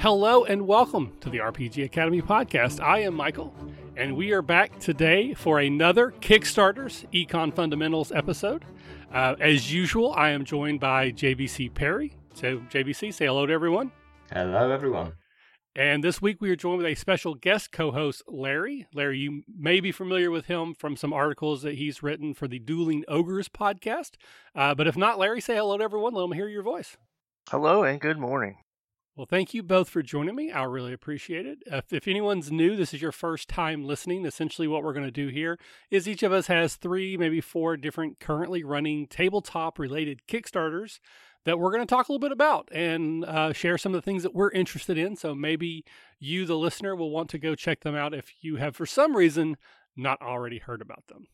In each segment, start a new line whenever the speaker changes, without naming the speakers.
Hello and welcome to the RPG Academy podcast. I am Michael, and we are back today for another Kickstarters Econ Fundamentals episode. Uh, as usual, I am joined by JVC Parry. So, JVC, say hello to everyone.
Hello, everyone.
And this week we are joined with a special guest co host, Larry. Larry, you may be familiar with him from some articles that he's written for the Dueling Ogres podcast. Uh, but if not, Larry, say hello to everyone. Let them hear your voice.
Hello and good morning.
Well, thank you both for joining me. I really appreciate it. If, if anyone's new, this is your first time listening. Essentially, what we're going to do here is each of us has three, maybe four different currently running tabletop related Kickstarters that we're going to talk a little bit about and uh, share some of the things that we're interested in. So maybe you, the listener, will want to go check them out if you have, for some reason, not already heard about them.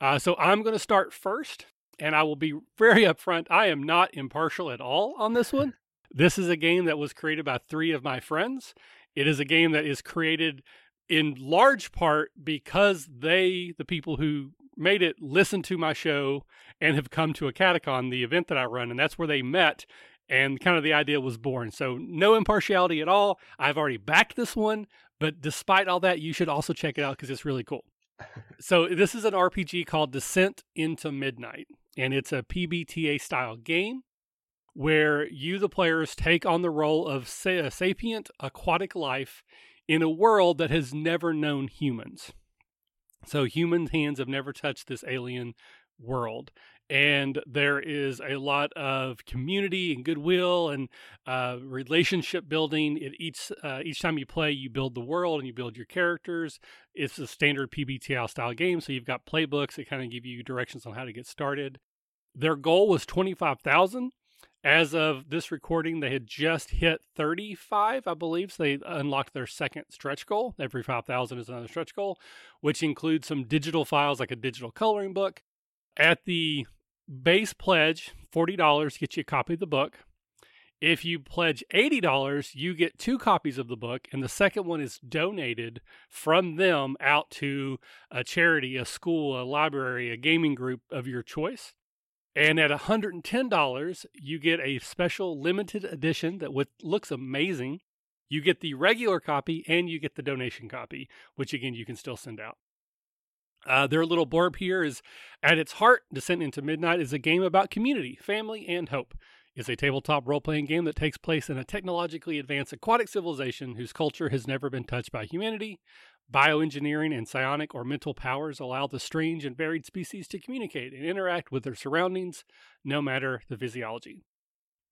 Uh, so I'm going to start first, and I will be very upfront. I am not impartial at all on this one. This is a game that was created by three of my friends. It is a game that is created in large part because they, the people who made it listened to my show and have come to a catacon, the event that I run, and that's where they met and kind of the idea was born. So no impartiality at all. I've already backed this one, but despite all that, you should also check it out because it's really cool. so this is an RPG called Descent into Midnight, and it's a PBTA style game where you, the players, take on the role of a sapient aquatic life in a world that has never known humans. So human hands have never touched this alien world. And there is a lot of community and goodwill and uh, relationship building. It each uh, each time you play, you build the world and you build your characters. It's a standard PBTL style game, so you've got playbooks that kind of give you directions on how to get started. Their goal was twenty five thousand. As of this recording, they had just hit 35, I believe. So they unlocked their second stretch goal. Every 5,000 is another stretch goal, which includes some digital files like a digital coloring book. At the base pledge, $40 gets you a copy of the book. If you pledge $80, you get two copies of the book, and the second one is donated from them out to a charity, a school, a library, a gaming group of your choice. And at $110, you get a special limited edition that looks amazing. You get the regular copy and you get the donation copy, which again, you can still send out. Uh, their little blurb here is At its heart, Descent into Midnight is a game about community, family, and hope. It's a tabletop role playing game that takes place in a technologically advanced aquatic civilization whose culture has never been touched by humanity. Bioengineering and psionic or mental powers allow the strange and varied species to communicate and interact with their surroundings, no matter the physiology.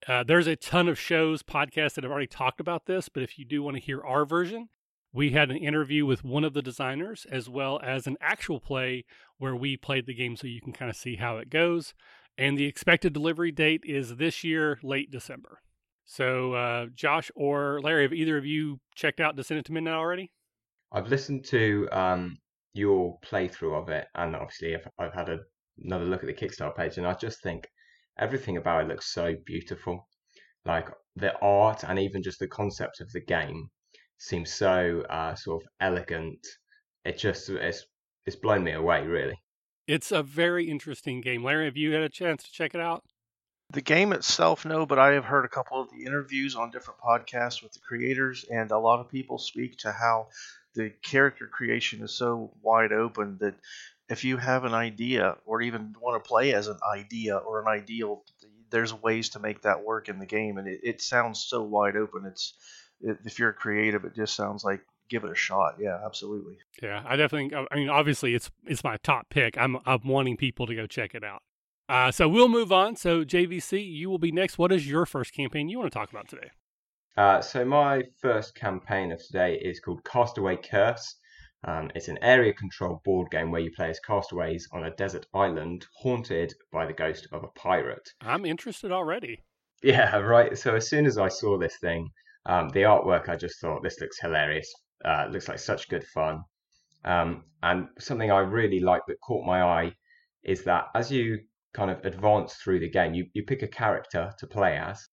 Uh, there's a ton of shows, podcasts that have already talked about this, but if you do want to hear our version, we had an interview with one of the designers as well as an actual play where we played the game so you can kind of see how it goes. And the expected delivery date is this year, late December. So, uh, Josh or Larry, have either of you checked out Descent into Midnight already?
I've listened to um, your playthrough of it, and obviously I've, I've had a, another look at the Kickstarter page, and I just think everything about it looks so beautiful. Like the art and even just the concept of the game seems so uh, sort of elegant. It just it's it's blown me away, really.
It's a very interesting game. Larry, have you had a chance to check it out?
The game itself, no, but I have heard a couple of the interviews on different podcasts with the creators, and a lot of people speak to how the character creation is so wide open that if you have an idea or even want to play as an idea or an ideal, there's ways to make that work in the game, and it, it sounds so wide open. It's it, if you're creative, it just sounds like give it a shot. Yeah, absolutely.
Yeah, I definitely. I mean, obviously, it's it's my top pick. I'm I'm wanting people to go check it out. Uh, so we'll move on. So JVC, you will be next. What is your first campaign you want to talk about today?
Uh, so my first campaign of today is called Castaway Curse. Um, it's an area control board game where you play as castaways on a desert island haunted by the ghost of a pirate.
I'm interested already.
Yeah, right. So as soon as I saw this thing, um, the artwork, I just thought this looks hilarious. Uh, looks like such good fun. Um, and something I really like that caught my eye is that as you kind of advance through the game, you, you pick a character to play as,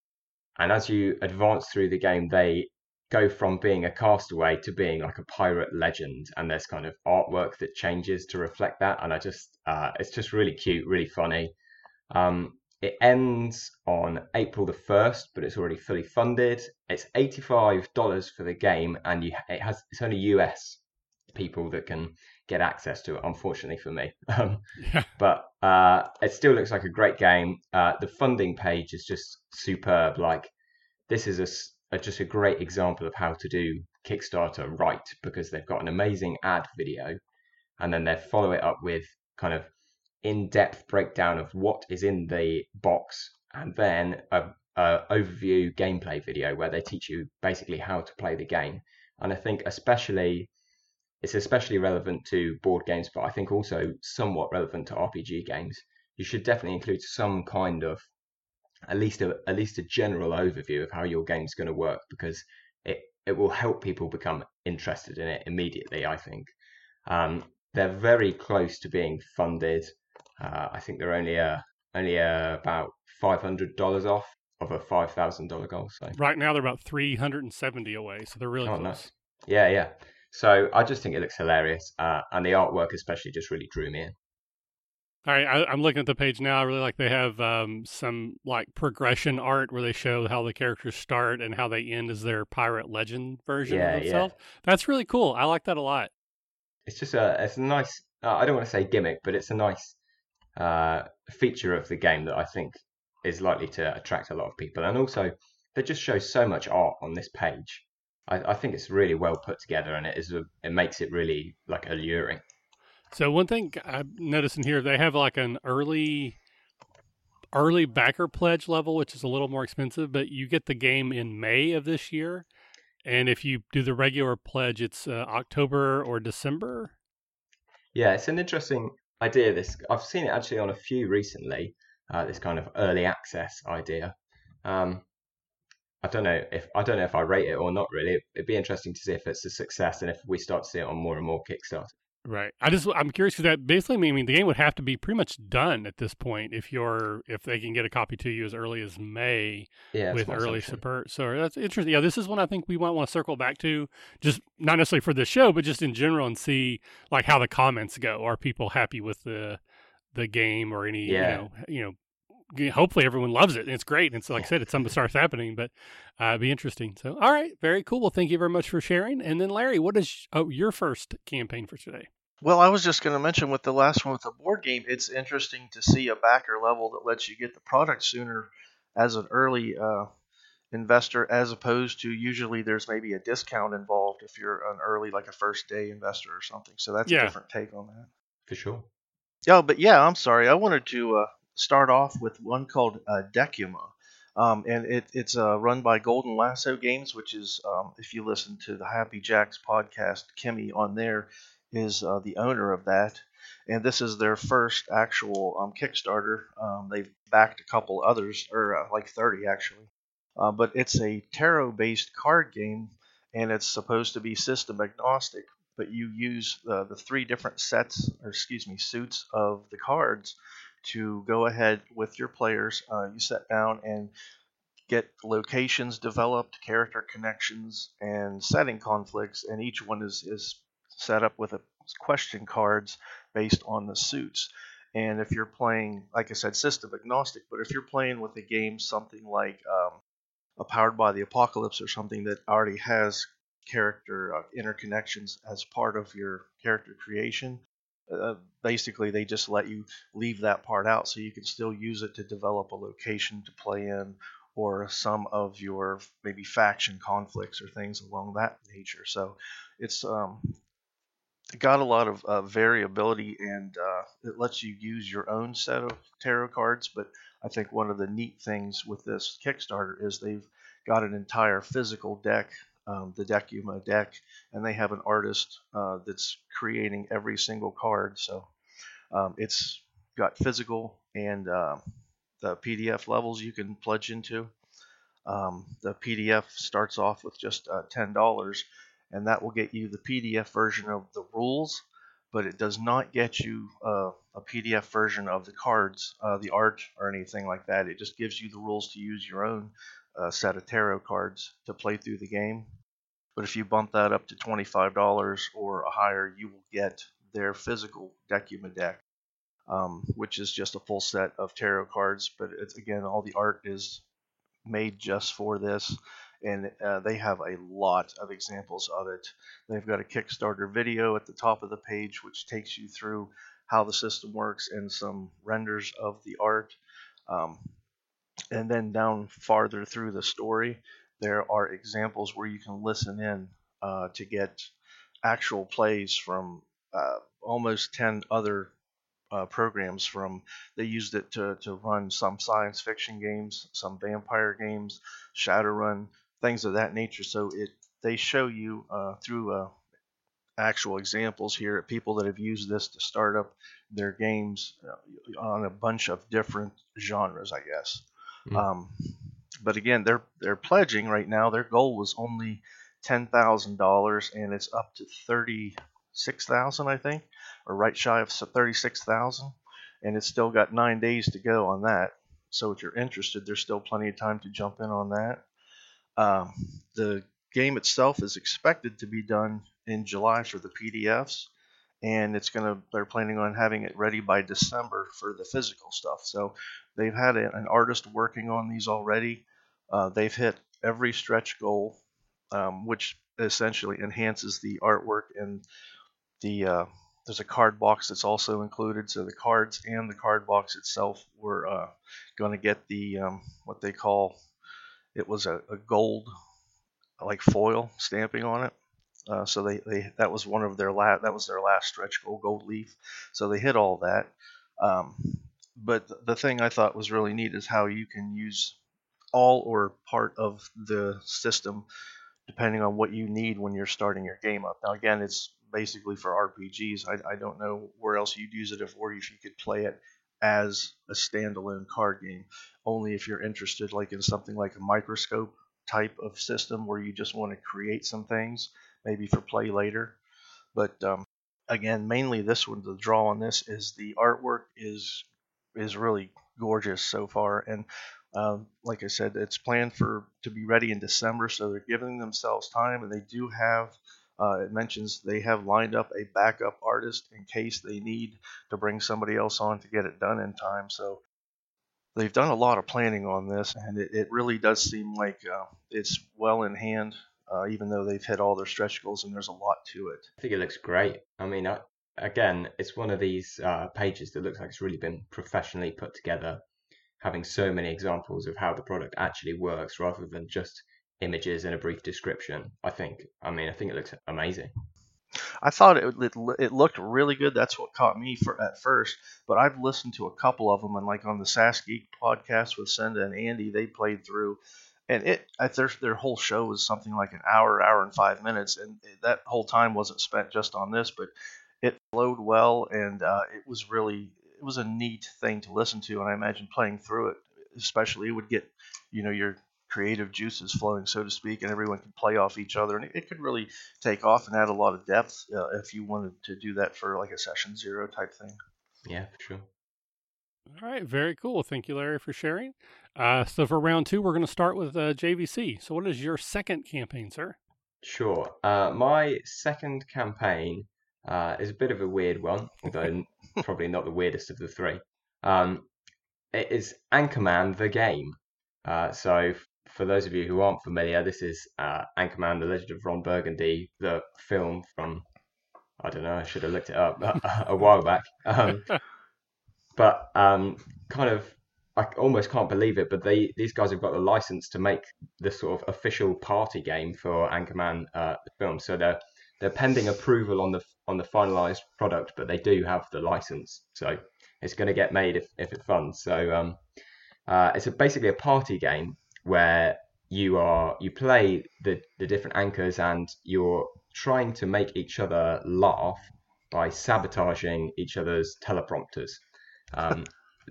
and as you advance through the game, they go from being a castaway to being like a pirate legend. And there's kind of artwork that changes to reflect that. And I just, uh, it's just really cute, really funny. Um, it ends on April the 1st, but it's already fully funded. It's $85 for the game, and you, it has it's only US people that can get access to it, unfortunately for me. Um,
Yeah.
but uh, it still looks like a great game. Uh, the funding page is just superb. Like, this is a a, just a great example of how to do Kickstarter right because they've got an amazing ad video and then they follow it up with kind of in-depth breakdown of what is in the box and then a, a overview gameplay video where they teach you basically how to play the game and i think especially it's especially relevant to board games but i think also somewhat relevant to rpg games. You should definitely include some kind of at least a at least a general overview of how your game's going to work because it it will help people become interested in it immediately i think. Um, they're very close to being funded. Uh, i think they're only uh, only uh, about $500 off of a $5000 goal so.
Right now they're about 370 away, so they're really
Oh,
close.
nice. yeah yeah so i just think it looks hilarious uh, and the artwork especially just really drew me in
All right, I, I'm looking at the page now. I really like they have um, some like progression art where they show how the characters start and how they end as their pirate legend version
Yeah,
of
yeah.
That's really cool. I like that a lot.
it's just a it's a nice uh, I don't want to say gimmick, but it's a nice uh, feature of the game that I think is likely to attract a lot of people. And also, they just show so much art on this page. I, I think it's really well put together, and it is a, it makes it really like alluring.
So one thing I'm noticing here, they have like an early early backer pledge level, which is a little more expensive, but you get the game in May of this year. And if you do the regular pledge, it's uh, October or December.
Yeah, it's an interesting idea. This I've seen it actually on a few recently. Uh, this kind of early access idea. Um, I don't know if I don't know if I rate it or not. Really, it'd be interesting to see if it's a success and if we start to see it on more and more Kickstarter.
Right. I just I'm curious because that basically I mean the game would have to be pretty much done at this point if you're if they can get a copy to you as early as May
Yeah,
with early support. So that's interesting. Yeah, this is one I think we might want to circle back to, just not necessarily for this show, but just in general, and see like how the comments go. Are people happy with the the game or any
Yeah.
you know you know. G- Hopefully everyone loves it and it's great. And so, like I said, it's something that starts happening, but uh, it'd be interesting. So, all right, very cool. Well, thank you very much for sharing. And then, Larry, what is oh your first campaign for today?
Well, I was just going to mention with the last one with the board game, it's interesting to see a backer level that lets you get the product sooner as an early uh, investor, as opposed to usually there's maybe a discount involved if you're an early, like a first day investor or something. So that's
Yeah.
a different take on that.
for sure.
Yeah, but yeah, I'm sorry. I wanted to uh, start off with one called uh, Decuma. Um, and it, it's uh, run by Golden Lasso Games, which is, um, if you listen to the Happy Jacks podcast, Kimmy on there is uh, the owner of that. And this is their first actual um, Kickstarter. Um, they've backed a couple others, or uh, like 30 actually. Uh, but it's a tarot based card game, and it's supposed to be system agnostic but you use uh, the three different sets, or excuse me, suits of the cards to go ahead with your players. Uh, you sit down and get locations developed, character connections, and setting conflicts, and each one is, is set up with a question cards based on the suits. And if you're playing, like I said, system agnostic, but if you're playing with a game something like um, a Powered by the Apocalypse or something that already has character uh, interconnections as part of your character creation. Uh, basically, they just let you leave that part out so you can still use it to develop a location to play in or some of your maybe faction conflicts or things along that nature. So it's um, got a lot of uh, variability and uh, it lets you use your own set of tarot cards. But I think one of the neat things with this Kickstarter is they've got an entire physical deck um, the Decuma deck, and they have an artist uh, that's creating every single card. So um, it's got physical and uh, the PDF levels you can pledge into. Um, the PDF starts off with just uh, ten dollars, and that will get you the PDF version of the rules, but it does not get you uh, a PDF version of the cards, uh, the art, or anything like that. It just gives you the rules to use your own uh, set of tarot cards to play through the game. But if you bump that up to $25 or higher, you will get their physical Decuma deck. um, which is just a full set of tarot cards. But again, all the art is made just for this, and uh, they have a lot of examples of it. They've got a Kickstarter video at the top of the page, which takes you through how the system works and some renders of the art. Um, and then down farther through the story, there are examples where you can listen in uh, to get actual plays from uh, almost 10 other uh, programs from they used it to, to run some science fiction games some vampire games shadowrun things of that nature so it they show you uh, through uh, actual examples here people that have used this to start up their games uh, on a bunch of different genres i guess mm. um, but again they're they're pledging right now their goal was only $10000 and it's up to 36000 i think or right shy of 36,000, and it's still got nine days to go on that. So if you're interested, there's still plenty of time to jump in on that. Um, the game itself is expected to be done in July for the PDFs, and it's gonna they're planning on having it ready by December for the physical stuff. So they've had a, an artist working on these already. Uh, they've hit every stretch goal, um, which essentially enhances the artwork and the uh, there's a card box that's also included, so the cards and the card box itself were uh, going to get the um, what they call it was a, a, gold like foil stamping on it. Uh, so they, they that was one of their last that was their last stretch goal gold leaf. So they hit all that. Um, but the thing I thought was really neat is how you can use all or part of the system depending on what you need when you're starting your game up. Now again, it's basically for RPGs. I, I don't know where else you'd use it if, or if you could play it as a standalone card game. Only if you're interested, like in something like a microscope type of system where you just want to create some things, maybe for play later. But um, again, mainly this one, the draw on this is the artwork is is really gorgeous so far, and um, like I said, it's planned for to be ready in December, so they're giving themselves time, and they do have uh, it mentions they have lined up a backup artist in case they need to bring somebody else on to get it done in time. So they've done a lot of planning on this, and it, it really does seem like uh, it's well in hand, uh, even though they've hit all their stretch goals and there's a lot to it.
I think it looks great. I mean, I, again, it's one of these uh, pages that looks like it's really been professionally put together, having so many examples of how the product actually works rather than just images and a brief description. I think. I mean, I think it looks amazing.
I thought it, it, it looked really good. That's what caught me for at first. But I've listened to a couple of them, and like on the SAS Geek podcast with Senda and Andy, they played through, and it their their whole show was something like an hour, hour and five minutes, and that whole time wasn't spent just on this, but it flowed well, and uh, it was really it was a neat thing to listen to, and I imagine playing through it, especially, it would get you know your creative juices flowing, so to speak, and everyone could play off each other. And it, it could really take off and add a lot of depth uh, if you wanted to do that for like a session zero type thing.
Yeah, sure.
All right, very cool. Thank you, Larry, for sharing. Uh, so for round two, we're going to start with uh, JVC. So, what is your second campaign, sir?
Sure. Uh, my second campaign uh, is a bit of a weird one, although probably not the weirdest of the three. Um, it is Anchorman the game. Uh, so for those of you who aren't familiar, this is uh, Anchorman: The Legend of Ron Burgundy, the film from I don't know. I should have looked it up a, while back. Um, but um, kind of, I almost can't believe it. But they these guys have got the license to make the sort of official party game for Anchorman uh, film. So they're they're pending approval on the on the finalized product, but they do have the license. So it's going to get made if if it funds. So um, uh, it's a, basically a party game where you are you play the the different anchors and you're trying to make each other laugh by sabotaging each other's teleprompters. Um,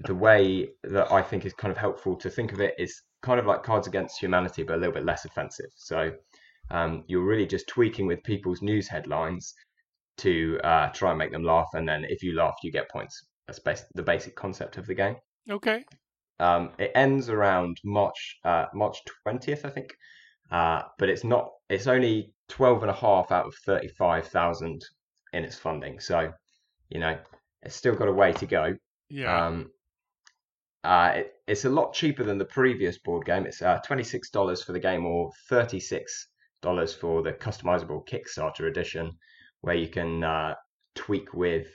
the way that I think is kind of helpful to think of it is kind of like Cards Against Humanity, but a little bit less offensive. So um, you're really just tweaking with people's news headlines to uh, try and make them laugh, and then if you laugh, you get points. That's bas- the basic concept of the game.
Okay.
Um, it ends around March uh, March twentieth, I think. Uh, but it's not. It's only twelve and a half out of thirty five thousand in its funding. So, you know, it's still got a way to go.
Yeah.
Um, uh, it, it's a lot cheaper than the previous board game. It's uh, twenty six dollars for the game, or thirty six dollars for the customizable Kickstarter edition, where you can uh, tweak with,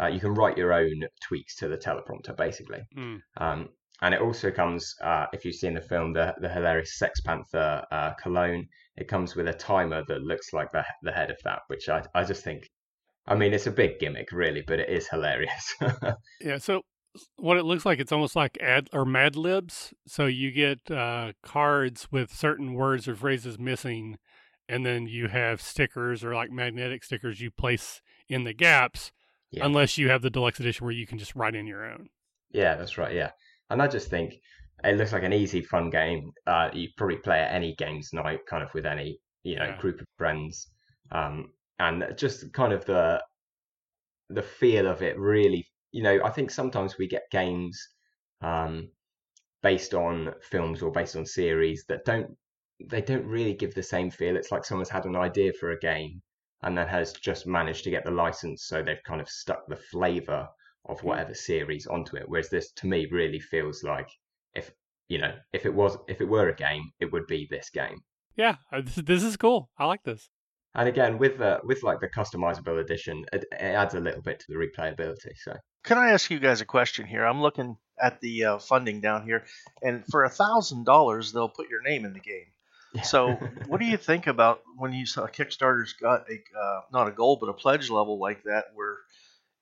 uh, you can write your own tweaks to the teleprompter, basically.
Mm.
Um, and it also comes, uh, if you've seen the film, the the hilarious Sex Panther uh, cologne. It comes with a timer that looks like the the head of that, which I I just think. I mean, it's a big gimmick, really, but it is hilarious.
Yeah. So what it looks like, it's almost like ad or Mad Libs. So you get uh, cards with certain words or phrases missing, and then you have stickers or like magnetic stickers you place in the gaps,
Yeah.
unless you have the deluxe edition where you can just write in your own.
Yeah, that's right. Yeah, and I just think it looks like an easy, fun game. Uh, you probably play at any games night, kind of with any you know
Yeah.
group of friends, um, and just kind of the the feel of it. Really, you know, I think sometimes we get games um, based on films or based on series that don't they don't really give the same feel. It's like someone's had an idea for a game and then has just managed to get the license, so they've kind of stuck the flavor of whatever series onto it. Whereas this, to me, really feels like if you know, if it was, if it were a game, it would be this game.
Yeah, this, this is cool. I like this.
And again, with the with like the customizable edition, it, it adds a little bit to the replayability. So
Can I ask you guys a question here? I'm looking at the uh, funding down here, and for a thousand dollars, they'll put your name in the game. So, what do you think about when you saw Kickstarter's got a uh, not a goal but a pledge level like that, where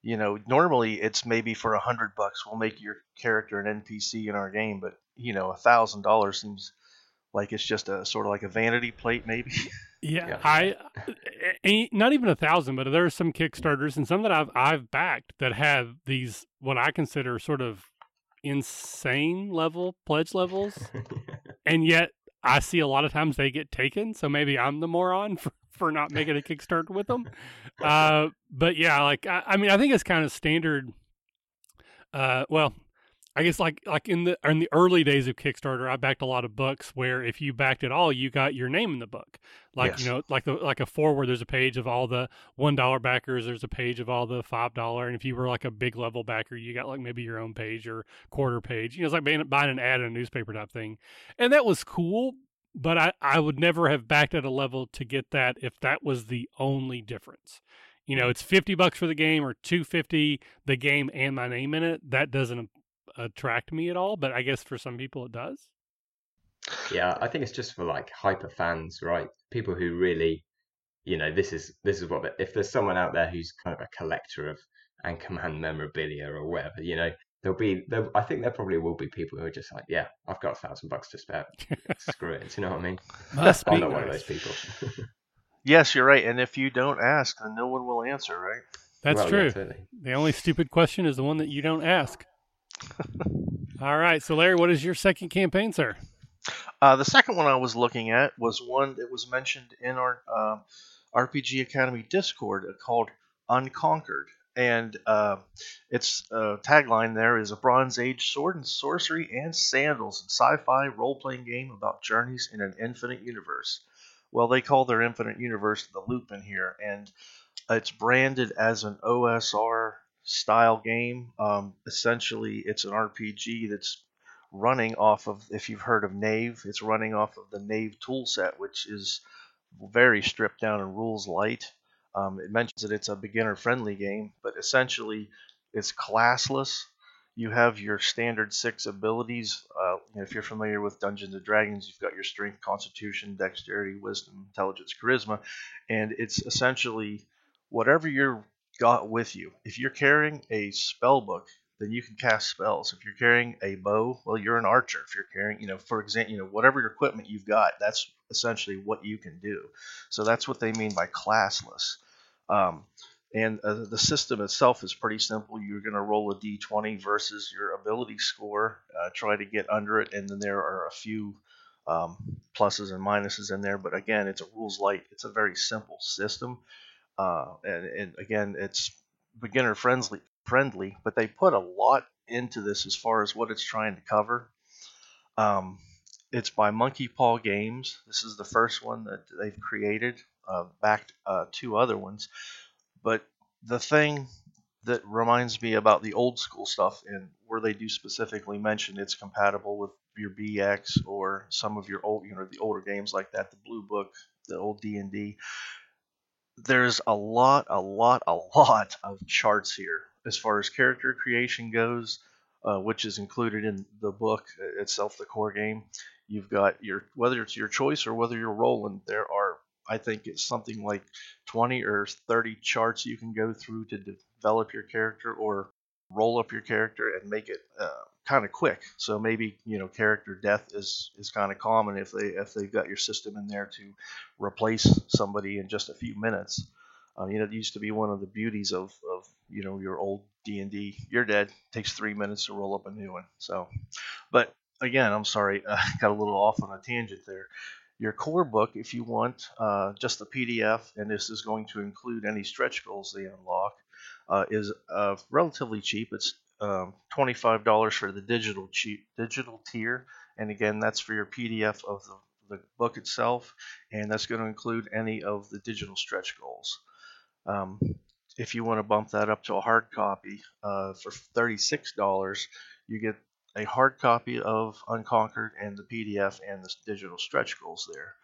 you know normally it's maybe for a hundred bucks we'll make your character an NPC in our game, but you know a thousand dollars seems like it's just a sort of like a vanity plate maybe.
Yeah,
Yeah.
I not even a thousand, but there are some Kickstarters and some that I've I've backed that have these what I consider sort of insane level pledge levels, and yet I see a lot of times they get taken. So maybe I'm the moron for for not making a Kickstarter with them. Uh, but yeah, like I, I mean, I think it's kind of standard. Uh, well, I guess like like in the in the early days of Kickstarter, I backed a lot of books where if you backed at all, you got your name in the book. Like you know, like the like a forward, there's a page of all the one dollar backers. There's a page of all the five dollar, and if you were like a big level backer, you got like maybe your own page or quarter page. You know, it's like buying, buying an ad in a newspaper type thing, and that was cool. But I I would never have backed at a level to get that if that was the only difference. You know, mm. it's fifty bucks for the game or two fifty the game and my name in it. That doesn't attract me at all, but I guess for some people it does.
yeah, I think it's just for like hyper fans, right? People who really, you know, this is this is what. they- If there's someone out there who's kind of a collector of Anchorman memorabilia or whatever, you know, there'll be. There, I think there probably will be people who are just like, yeah, I've got a thousand bucks to spare. Screw it. You know what I mean?
Must
I'm
be
not one of those people.
yes, you're right, and if you don't ask, then no one will answer, right?
That's
Well, yeah,
true.
totally.
The only stupid question is the one that you don't ask. All right, so Larry, what is your second campaign, sir?
Uh, the second one I was looking at was one that was mentioned in our uh, RPG Academy Discord uh, called Unconquered. And uh, its tagline there is a Bronze Age sword and sorcery and sandals and sci fi role playing game about journeys in an infinite universe. Well, they call their infinite universe the loop in here, and it's branded as an OSR style game. Um, essentially, it's an RPG that's running off of if you've heard of Knave, it's running off of the Knave toolset, which is very stripped down and rules light. Um, it mentions that it's a beginner friendly game, but essentially it's classless. You have your standard six abilities. Uh, if you're familiar with Dungeons and Dragons, you've got your strength, constitution, dexterity, wisdom, intelligence, charisma, and it's essentially whatever you're got with you. If you're carrying a spell book, then you can cast spells. If you're carrying a bow, well, you're an archer. If you're carrying, you know, for example, you know, whatever equipment you've got, that's essentially what you can do. So that's what they mean by classless. Um, and uh, the system itself is pretty simple. You're going to roll a d20 versus your ability score, uh, try to get under it, and then there are a few um, pluses and minuses in there. But again, it's a rules light. It's a very simple system, uh, and, and again, it's beginner friendly. Friendly, but they put a lot into this as far as what it's trying to cover. Um, it's by Monkey Paw Games. This is the first one that they've created, uh, backed uh, two other ones. But the thing that reminds me about the old school stuff and where they do specifically mention it's compatible with your BX or some of your old, you know, the older games like that, the Blue Book, the old D&D. There's a lot, a lot, a lot of charts here as far as character creation goes, uh, which is included in the book itself, the core game. You've got your whether it's your choice or whether you're rolling. There are, I think, it's something like 20 or 30 charts you can go through to develop your character or roll up your character and make it uh, kind of quick. So maybe you know character death is is kind of common if they if they've got your system in there to replace somebody in just a few minutes. Uh, you know, it used to be one of the beauties of, of you know your old D and D. You're dead. takes three minutes to roll up a new one. So, but again, I'm sorry, I got a little off on a tangent there. Your core book, if you want uh, just the PDF, and this is going to include any stretch goals they unlock, uh, is uh, relatively cheap. It's um, $25 for the digital cheap digital tier, and again, that's for your PDF of the, the book itself, and that's going to include any of the digital stretch goals. Um, if you want to bump that up to a hard copy uh, for $36, you get a hard copy of Unconquered and the PDF and the digital stretch goals there.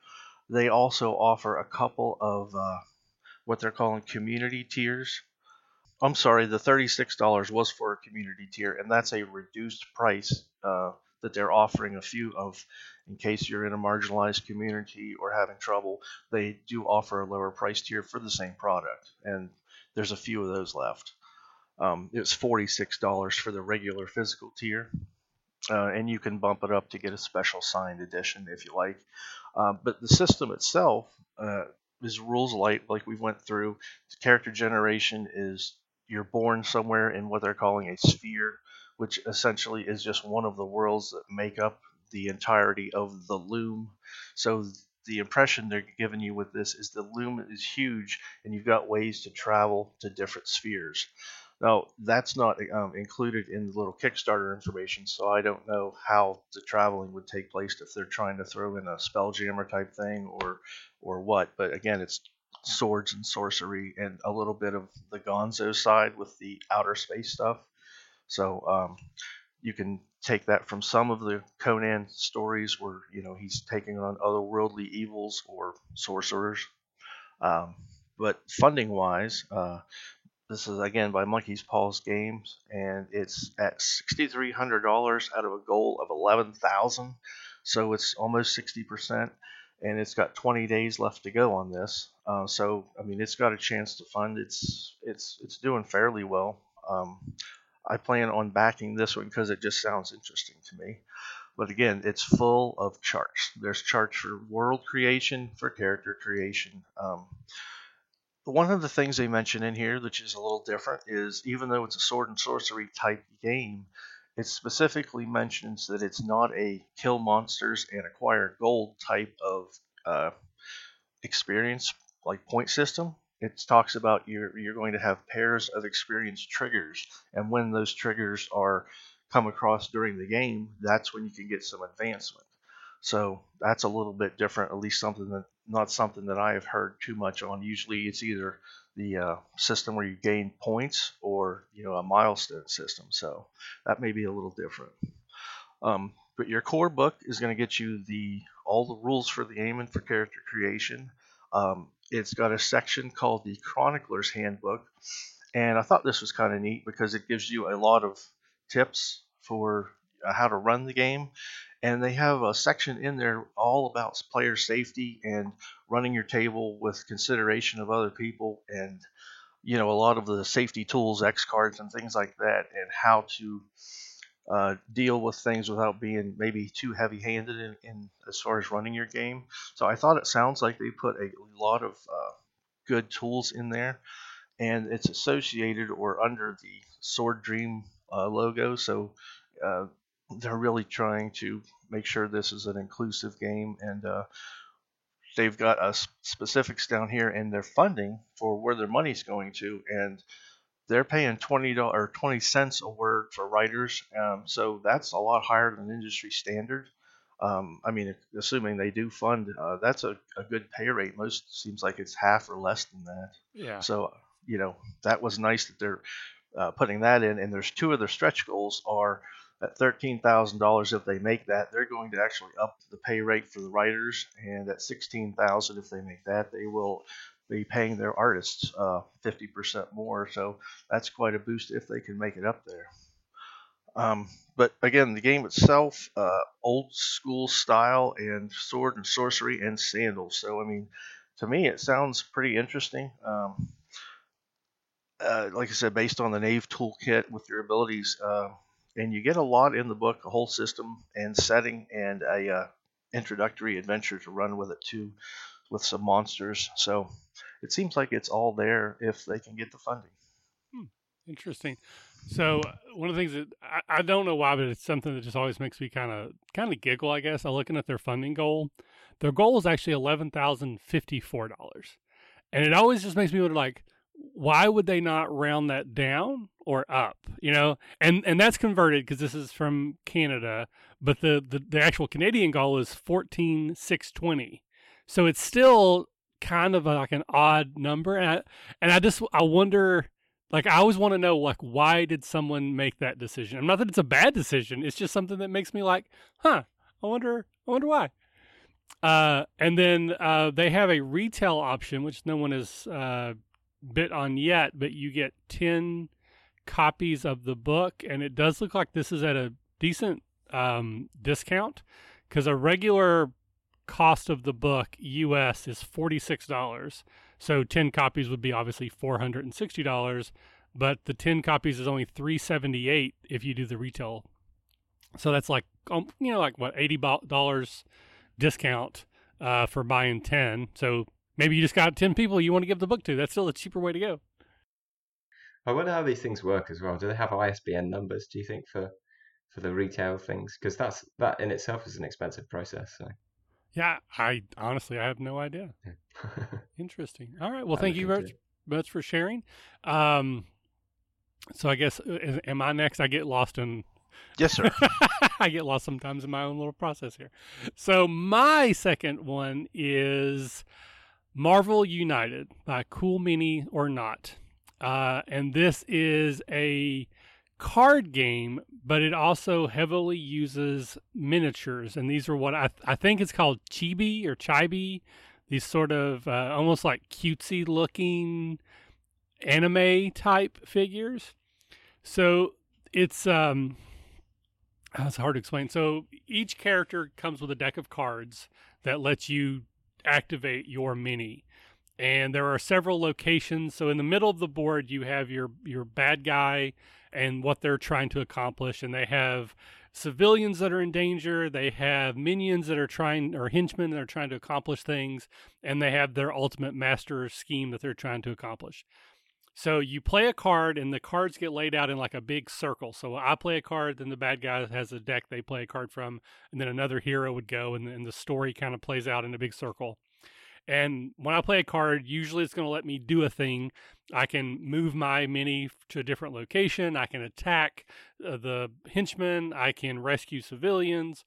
They also offer a couple of uh, what they're calling community tiers. I'm sorry, the $36 was for a community tier, and that's a reduced price uh, that they're offering a few of in case you're in a marginalized community or having trouble. They do offer a lower price tier for the same product, and there's a few of those left. Um, it was $46 for the regular physical tier, uh, and you can bump it up to get a special signed edition if you like. Uh, but the system itself uh, is rules light, like we went through. The character generation is you're born somewhere in what they're calling a sphere, which essentially is just one of the worlds that make up the entirety of the loom. So the impression they're giving you with this is the loom is huge, and you've got ways to travel to different spheres. Now, that's not um, included in the little Kickstarter information, so I don't know how the traveling would take place if they're trying to throw in a spelljammer type thing or or what. But again, it's swords and sorcery and a little bit of the Gonzo side with the outer space stuff. So um, you can take that from some of the Conan stories where you know he's taking on otherworldly evils or sorcerers. Um, but funding wise, uh, this is again by Monkey's Paws Games, and it's at sixty-three hundred dollars out of a goal of eleven thousand, so it's almost sixty percent, and it's got twenty days left to go on this. Uh, so I mean, it's got a chance to fund. It's it's it's doing fairly well. Um, I plan on backing this one because it just sounds interesting to me. But again, it's full of charts. There's charts for world creation, for character creation. Um, one of the things they mention in here, which is a little different, is even though it's a sword and sorcery type game, it specifically mentions that it's not a kill monsters and acquire gold type of uh, experience like point system. It talks about you're you're going to have pairs of experience triggers, and when those triggers are come across during the game, that's when you can get some advancement. So that's a little bit different, at least something that not something that I have heard too much on. Usually, it's either the uh, system where you gain points or you know a milestone system. So that may be a little different. Um, but your core book is going to get you the all the rules for the game and for character creation. Um, it's got a section called the Chronicler's Handbook, and I thought this was kind of neat because it gives you a lot of tips for how to run the game and they have a section in there all about player safety and running your table with consideration of other people and you know a lot of the safety tools x cards and things like that and how to uh, deal with things without being maybe too heavy handed in, in, as far as running your game. So i thought it sounds like they put a lot of uh, good tools in there and it's associated or under the sword dream uh, logo. So uh, they're really trying to make sure this is an inclusive game and uh, they've got specifics down here in their funding for where their money's going to and they're paying twenty or twenty cents a word for writers, um, so that's a lot higher than industry standard. Um, I mean, assuming they do fund, uh, that's a, a good pay rate. Most seems like it's half or less than that.
Yeah.
So you know that was nice that they're uh, putting that in. And there's two of their stretch goals are at $13,000 if they make that, they're going to actually up the pay rate for the writers, and at 16,000 if they make that, they will be paying their artists uh, 50% more. So that's quite a boost if they can make it up there. Um, but again, the game itself, uh, old school style and sword and sorcery and sandals. So I mean, to me, it sounds pretty interesting. Um, uh, like I said, based on the Knave toolkit with your abilities, uh, and you get a lot in the book, a whole system and setting, and a uh, introductory adventure to run with it too, with some monsters. So it seems like it's all there if they can get the funding.
Hmm. Interesting. So one of the things that I, I, don't know why, but it's something that just always makes me kind of kind of giggle. I guess I'm looking at their funding goal. Their goal is actually eleven thousand fifty four dollars, and it always just makes me wonder, like, why would they not round that down or up? You know, and and that's converted because this is from Canada, but the, the the actual Canadian goal is fourteen six twenty. So it's still kind of like an odd number, and I, and I just I wonder like I always want to know like why did someone make that decision? I'm not that it's a bad decision. It's just something that makes me like, huh? I wonder. I wonder why. Uh, and then uh, they have a retail option, which no one has uh, bit on yet, but you get ten copies of the book, and it does look like this is at a decent um, discount because a regular cost of the book US is forty six dollars so 10 copies would be obviously $460, but the 10 copies is only 378 if you do the retail. So that's like um, you know like what $80 discount uh, for buying 10. So maybe you just got 10 people you want to give the book to. That's still a cheaper way to go.
I wonder how these things work as well. Do they have ISBN numbers? Do you think for for the retail things? Because that's that in itself is an expensive process. So.
Yeah, I honestly I have no idea. Interesting. All right. Well, thank you very much for sharing. Um, so I guess uh, am I next? I get lost in.
Yes, sir.
I get lost sometimes in my own little process here. So my second one is Marvel United by Cool Mini or Not, uh, and this is a card game, but it also heavily uses miniatures. And these are what I, th- I think it's called chibi or chibi. These sort of uh, almost like cutesy looking anime type figures. So it's um, that's hard to explain. So each character comes with a deck of cards that lets you activate your mini. And there are several locations. So in the middle of the board, you have your your bad guy and what they're trying to accomplish. And they have civilians that are in danger, they have minions that are trying, or henchmen that are trying to accomplish things, and they have their ultimate master scheme that they're trying to accomplish. So you play a card, and the cards get laid out in like a big circle. So I play a card, then the bad guy has a deck they play a card from, and then another hero would go, and, and the story kind of plays out in a big circle. And when I play a card, usually it's going to let me do a thing. I can move my mini to a different location. I can attack uh, the henchmen. I can rescue civilians.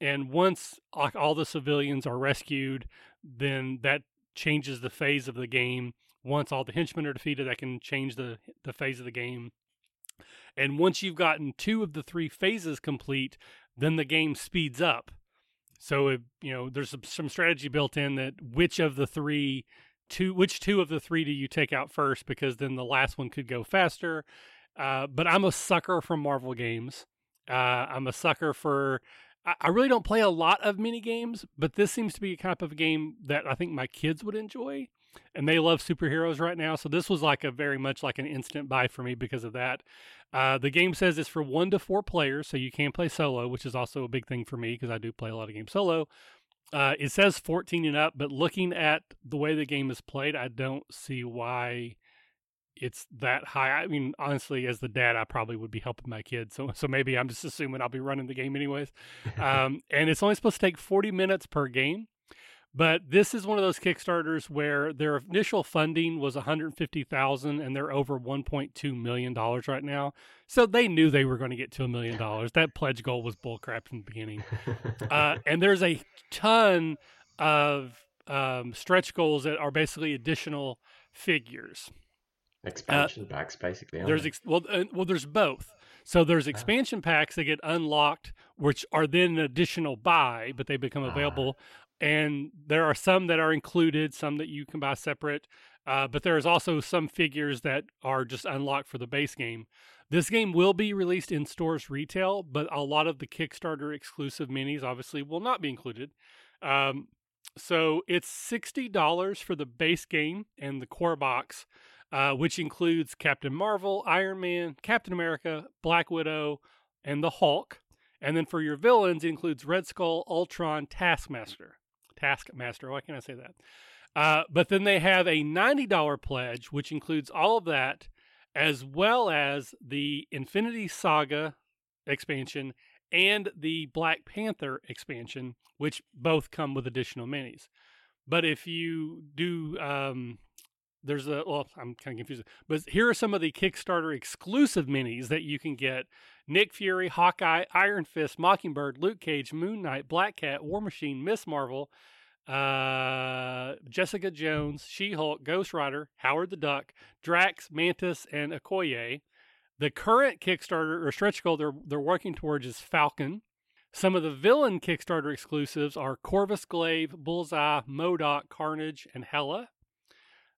And once all the civilians are rescued, then that changes the phase of the game. Once all the henchmen are defeated, that can change the, the phase of the game. And once you've gotten two of the three phases complete, then the game speeds up. So it, you know, there's some, strategy built in that which of the three, two, which two of the three do you take out first? Because then the last one could go faster. Uh, but I'm a sucker for Marvel games. Uh, I'm a sucker for. I, really don't play a lot of mini games, but this seems to be a type of game that I think my kids would enjoy and they love superheroes right now. So this was like a very much like an instant buy for me because of that. Uh, the game says it's for one to four players, so you can play solo, which is also a big thing for me because I do play a lot of games solo. Uh, it says 14 and up, but looking at the way the game is played, I don't see why it's that high. I mean, honestly, as the dad, I probably would be helping my kids, so so maybe I'm just assuming I'll be running the game anyways. Um, and it's only supposed to take 40 minutes per game. But this is one of those Kickstarters where their initial funding was 150,000 and they're over 1.2 million dollars right now. So they knew they were going to get to a million dollars. That pledge goal was bullcrap from the beginning. Uh, and there's a ton of um, stretch goals that are basically additional figures.
Expansion uh, packs, basically.
There's ex- well, uh, well, there's both. So there's ah. expansion packs that get unlocked, which are then an additional buy, but they become ah. available. And there are some that are included, some that you can buy separate. Uh, but there's also some figures that are just unlocked for the base game. This game will be released in stores retail, but a lot of the Kickstarter exclusive minis obviously will not be included. Um, so it's $60 for the base game and the core box, uh, which includes Captain Marvel, Iron Man, Captain America, Black Widow, and the Hulk. And then for your villains, it includes Red Skull, Ultron, Taskmaster. Taskmaster, why can't I say that? Uh, but then they have a $90 pledge, which includes all of that, as well as the Infinity Saga expansion and the Black Panther expansion, which both come with additional minis. But if you do, um, there's a well, I'm kind of confused. But here are some of the Kickstarter exclusive minis that you can get: Nick Fury, Hawkeye, Iron Fist, Mockingbird, Luke Cage, Moon Knight, Black Cat, War Machine, Miss Marvel, uh, Jessica Jones, She Hulk, Ghost Rider, Howard the Duck, Drax, Mantis, and Okoye. The current Kickstarter or stretch goal they're they're working towards is Falcon. Some of the villain Kickstarter exclusives are Corvus Glaive, Bullseye, MODOK, Carnage, and Hela.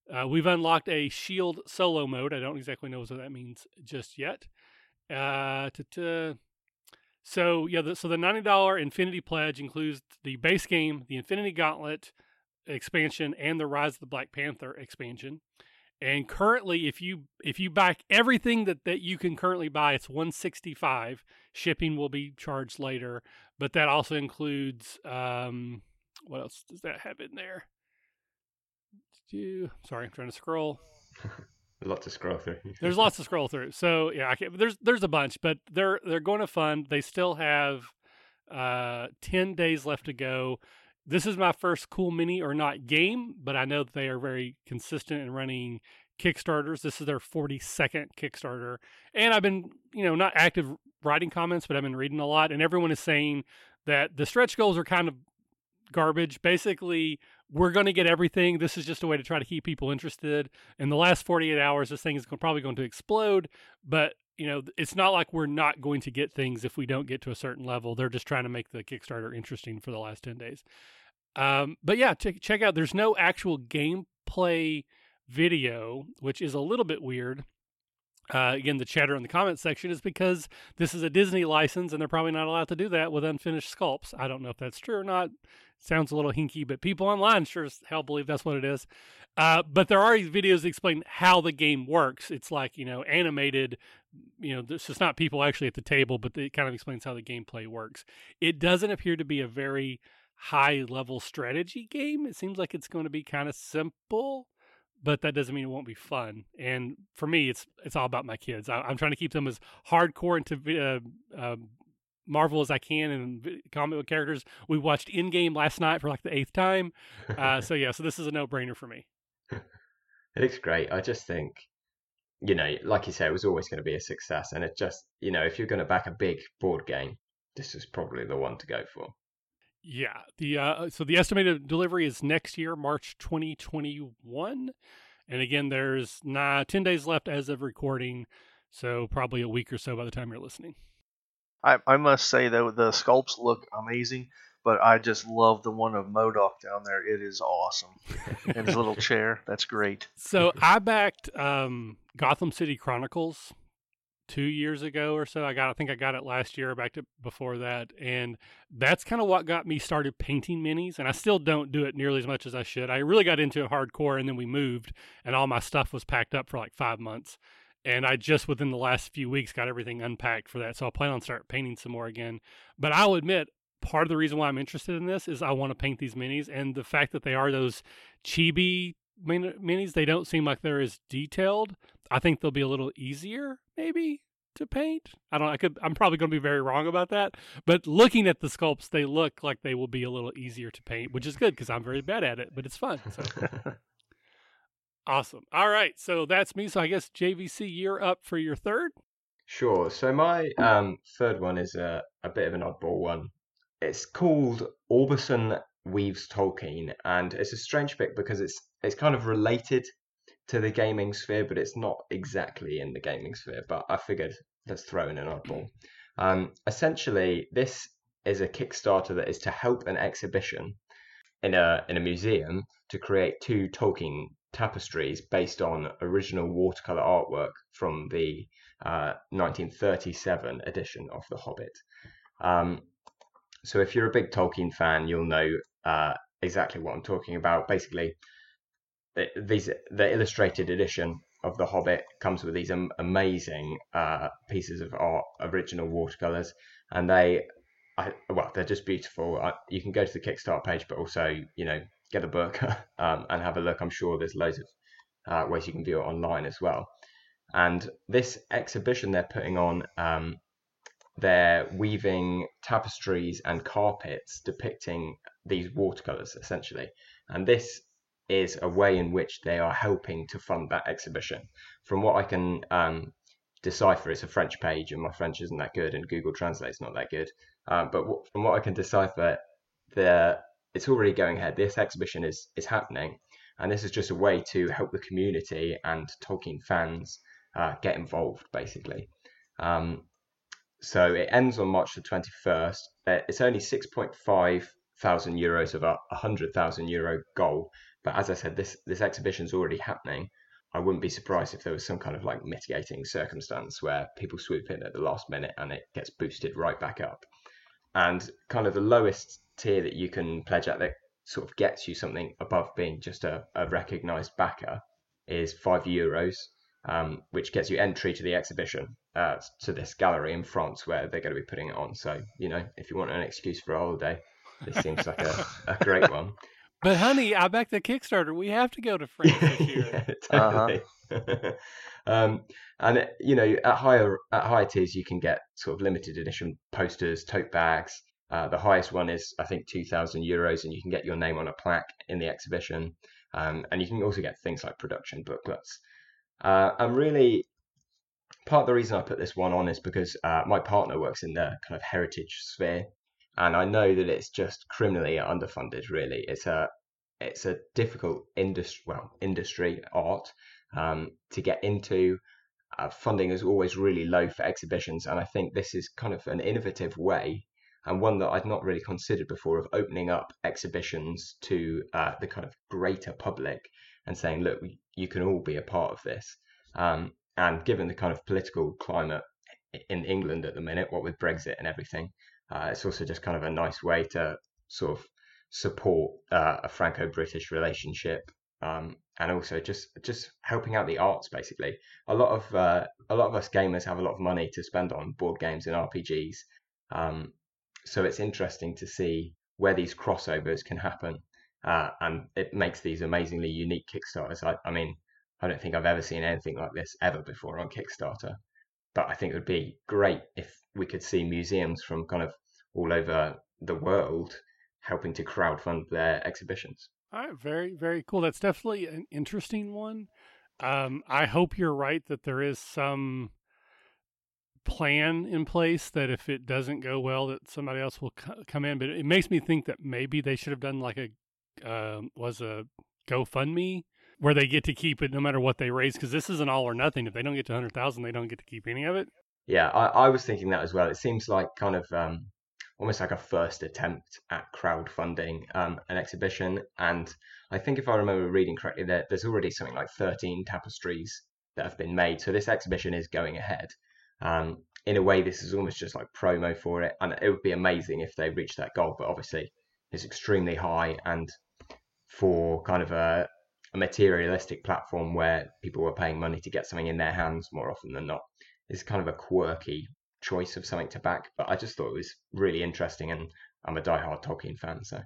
Uh, we've unlocked a Shield solo mode. I don't exactly know what that means just yet. Uh, so yeah, the, so the ninety dollar Infinity Pledge includes the base game, the Infinity Gauntlet expansion, and the Rise of the Black Panther expansion. And currently, if you if you buy everything that, that you can currently buy, it's one sixty five. Shipping will be charged later, but that also includes um, what else does that have in there? Sorry, I'm trying to scroll.
a lot to scroll through.
there's lots to scroll through. So yeah, there's there's a bunch, but they're they're going to fund. They still have uh, ten days left to go. This is my first Cool Mini or Not game, but I know that they are very consistent in running Kickstarters. This is their 42nd Kickstarter, and I've been you know not active writing comments, but I've been reading a lot, and everyone is saying that the stretch goals are kind of garbage. Basically, we're going to get everything. This is just a way to try to keep people interested. In the last 48 hours, this thing is probably going to explode, but you know, it's not like we're not going to get things if we don't get to a certain level. They're just trying to make the Kickstarter interesting for the last 10 days. Um, but yeah, check, check out, there's no actual gameplay video, which is a little bit weird. Uh, again, the chatter in the comments section is because this is a Disney license and they're probably not allowed to do that with unfinished sculpts. I don't know if that's true or not. Sounds a little hinky, but people online sure as hell believe that's what it is. Uh, but there are videos that explain how the game works. It's like, you know, animated, you know, this is not people actually at the table, but it kind of explains how the gameplay works. It doesn't appear to be a very high level strategy game. It seems like it's going to be kind of simple but that doesn't mean it won't be fun. And for me, it's it's all about my kids. I, am trying to keep them as hardcore into uh, uh, Marvel as I can and comic book characters. We watched Endgame last night for like the eighth time. Uh, so yeah, so this is a no brainer for me.
it looks great. I just think, you know, like you said, it was always going to be a success, and it just, you know, if you're going to back a big board game, this is probably the one to go for.
Yeah. The uh, so the estimated delivery is next year, March 2021. And again, there's nah, 10 days left as of recording, so probably a week or so by the time you're listening.
I, I must say though the sculpts look amazing, but I just love the one of MODOK down there. It is awesome. and his little chair, that's great.
So I backed um, Gotham City Chronicles two years ago or so. I got, I think I got it last year, back to before that, and that's kind of what got me started painting minis. And I still don't do it nearly as much as I should. I really got into it hardcore, and then we moved, and all my stuff was packed up for like five months. And I just within the last few weeks got everything unpacked for that. So I plan on start painting some more again. But I'll admit, part of the reason why I'm interested in this is I want to paint these minis, and the fact that they are those chibi minis, they don't seem like they're as detailed. I think they'll be a little easier maybe to paint. I don't I could I'm probably going to be very wrong about that, but looking at the sculpts they look like they will be a little easier to paint, which is good because I'm very bad at it, but it's fun. So. awesome. All right, so that's me. So I guess JVC you're up for your third?
Sure. So my um, third one is a, a bit of an oddball one. It's called Aubusson Weaves Tolkien, and it's a strange pick because it's it's kind of related to the gaming sphere, but it's not exactly in the gaming sphere. But I figured let's throw in an oddball. Um, essentially, this is a Kickstarter that is to help an exhibition in a in a museum to create two Tolkien tapestries based on original watercolor artwork from the uh, 1937 edition of The Hobbit. Um, so if you're a big Tolkien fan, you'll know uh, exactly what I'm talking about. Basically, these the illustrated edition of The Hobbit comes with these amazing uh, pieces of art, original watercolors, and they, I, well, they're just beautiful. I, you can go to the Kickstarter page, but also, you know, get a book um, and have a look. I'm sure there's loads of uh, ways you can view it online as well. And this exhibition they're putting on, um, they're weaving tapestries and carpets depicting these watercolors essentially. And this is a way in which they are helping to fund that exhibition. From what I can um, decipher, it's a French page, and my French isn't that good, and Google Translate's not that good. Um, but w- from what I can decipher, the it's already going ahead. This exhibition is is happening, and this is just a way to help the community and Tolkien fans uh, get involved, basically. Um, so it ends on March the 21st. Uh, it's only 6.5 thousand euros of a 100,000 euro goal, but as I said, this this exhibition is already happening. I wouldn't be surprised if there was some kind of like mitigating circumstance where people swoop in at the last minute and it gets boosted right back up. And kind of the lowest tier that you can pledge at that sort of gets you something above being just a, a recognized backer is five euros, um, which gets you entry to the exhibition, uh, to this gallery in France where they're going to be putting it on. So, you know, if you want an excuse for a holiday, this seems like a, a great one.
But honey, I backed the Kickstarter. We have to go to France this year.
yeah, totally. Uh-huh. um, and you know, at higher at higher tiers, you can get sort of limited edition posters, tote bags. Uh, the highest one is, I think, two thousand euros, and you can get your name on a plaque in the exhibition. Um, and you can also get things like production booklets. Uh, and really, part of the reason I put this one on is because uh, my partner works in the kind of heritage sphere, and I know that it's just criminally underfunded. Really, it's a it's a difficult industry. Well, industry art um, to get into. Uh, funding is always really low for exhibitions, and I think this is kind of an innovative way and one that I'd not really considered before of opening up exhibitions to uh, the kind of greater public and saying, look, you can all be a part of this. Um, and given the kind of political climate in England at the minute, what with Brexit and everything, uh, it's also just kind of a nice way to sort of support uh, a Franco-British relationship, um, and also just just helping out the arts. Basically, a lot of uh, a lot of us gamers have a lot of money to spend on board games and RPGs, um, so it's interesting to see where these crossovers can happen, uh, and it makes these amazingly unique Kickstarters. I, I mean, I don't think I've ever seen anything like this ever before on Kickstarter but I think it would be great if we could see museums from kind of all over the world helping to crowdfund their exhibitions.
All right, very very cool. That's definitely an interesting one. Um, I hope you're right that there is some plan in place that if it doesn't go well, that somebody else will c- come in. But it makes me think that maybe they should have done like a uh, was a GoFundMe where they get to keep it no matter what they raise because this is an all or nothing. If they don't get to hundred thousand, they don't get to keep any of it.
Yeah, I, I was thinking that as well. It seems like kind of um, almost like a first attempt at crowdfunding um, an exhibition. And I think if I remember reading correctly, there, there's already something like 13 tapestries that have been made. So this exhibition is going ahead. Um, in a way, this is almost just like promo for it. And it would be amazing if they reach that goal. But obviously, it's extremely high. And for kind of a, a materialistic platform where people were paying money to get something in their hands more often than not is kind of a quirky choice of something to back. But I just thought it was really interesting, and I'm a diehard Tolkien fan, so.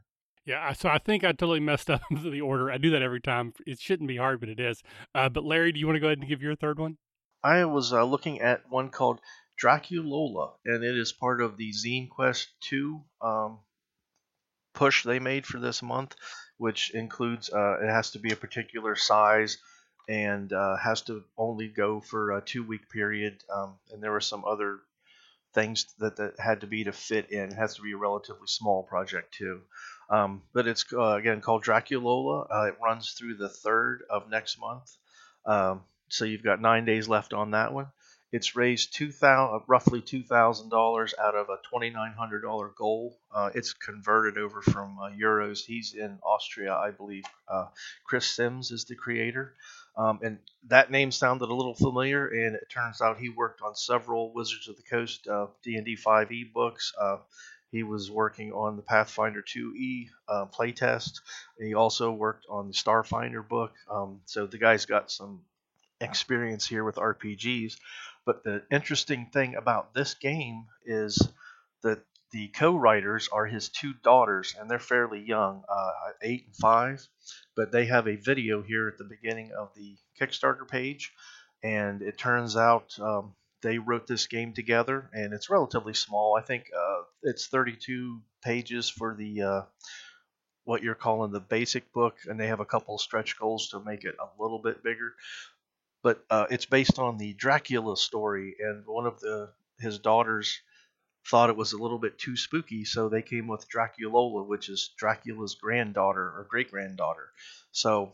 Yeah, so I think I totally messed up the order. I do that every time. It shouldn't be hard, but it is. Uh, but Larry, do you want to go ahead and give your third one?
I was uh, looking at one called Draculola, and it is part of the Zine Quest 2 um, push they made for this month which includes uh, it has to be a particular size and uh, has to only go for a two week period. Um, and there were some other things that, that had to be to fit in. It has to be a relatively small project too. Um, but it's uh, again called Draculola. Uh, it runs through the third of next month. Um, so you've got nine days left on that one. It's raised two thousand, roughly two thousand dollars out of a twenty nine hundred dollar goal. Uh, it's converted over from uh, euros. He's in Austria, I believe. Uh, Chris Sims is the creator, um, and that name sounded a little familiar. And it turns out he worked on several Wizards of the Coast uh, D and D five e books. Uh, he was working on the Pathfinder 2e uh, playtest. He also worked on the Starfinder book. Um, so the guy's got some experience here with RPGs. But the interesting thing about this game is that the co-writers are his two daughters, and they're fairly young, uh, eight and five. But they have a video here at the beginning of the Kickstarter page, and it turns out um, they wrote this game together, and it's relatively small. I think uh, it's 32 pages for the uh, what you're calling the basic book, and they have a couple stretch goals to make it a little bit bigger but uh, it's based on the Dracula story, and one of the his daughters thought it was a little bit too spooky, so they came with Draculola, which is Dracula's granddaughter or great granddaughter. So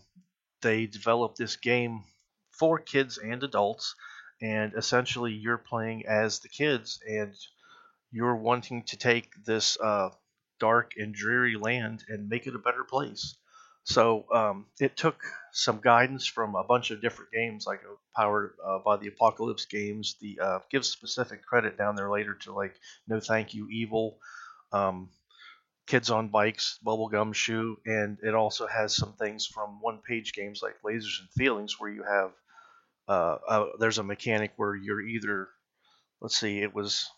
they developed this game for kids and adults, and essentially you're playing as the kids, and you're wanting to take this uh, dark and dreary land and make it a better place. So um, it took some guidance from a bunch of different games, like uh, powered uh, by the Apocalypse games. The uh, gives specific credit down there later to like No Thank You Evil, um, Kids on Bikes, Bubblegumshoe, and it also has some things from one-page games like Lasers and Feelings, where you have uh, uh, there's a mechanic where you're either let's see, it was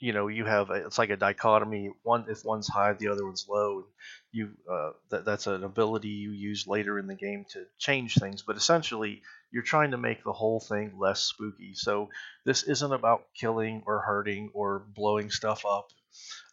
you know you have a, it's like a dichotomy one if one's high the other one's low and you uh, that, that's an ability you use later in the game to change things but essentially you're trying to make the whole thing less spooky. So this isn't about killing or hurting or blowing stuff up.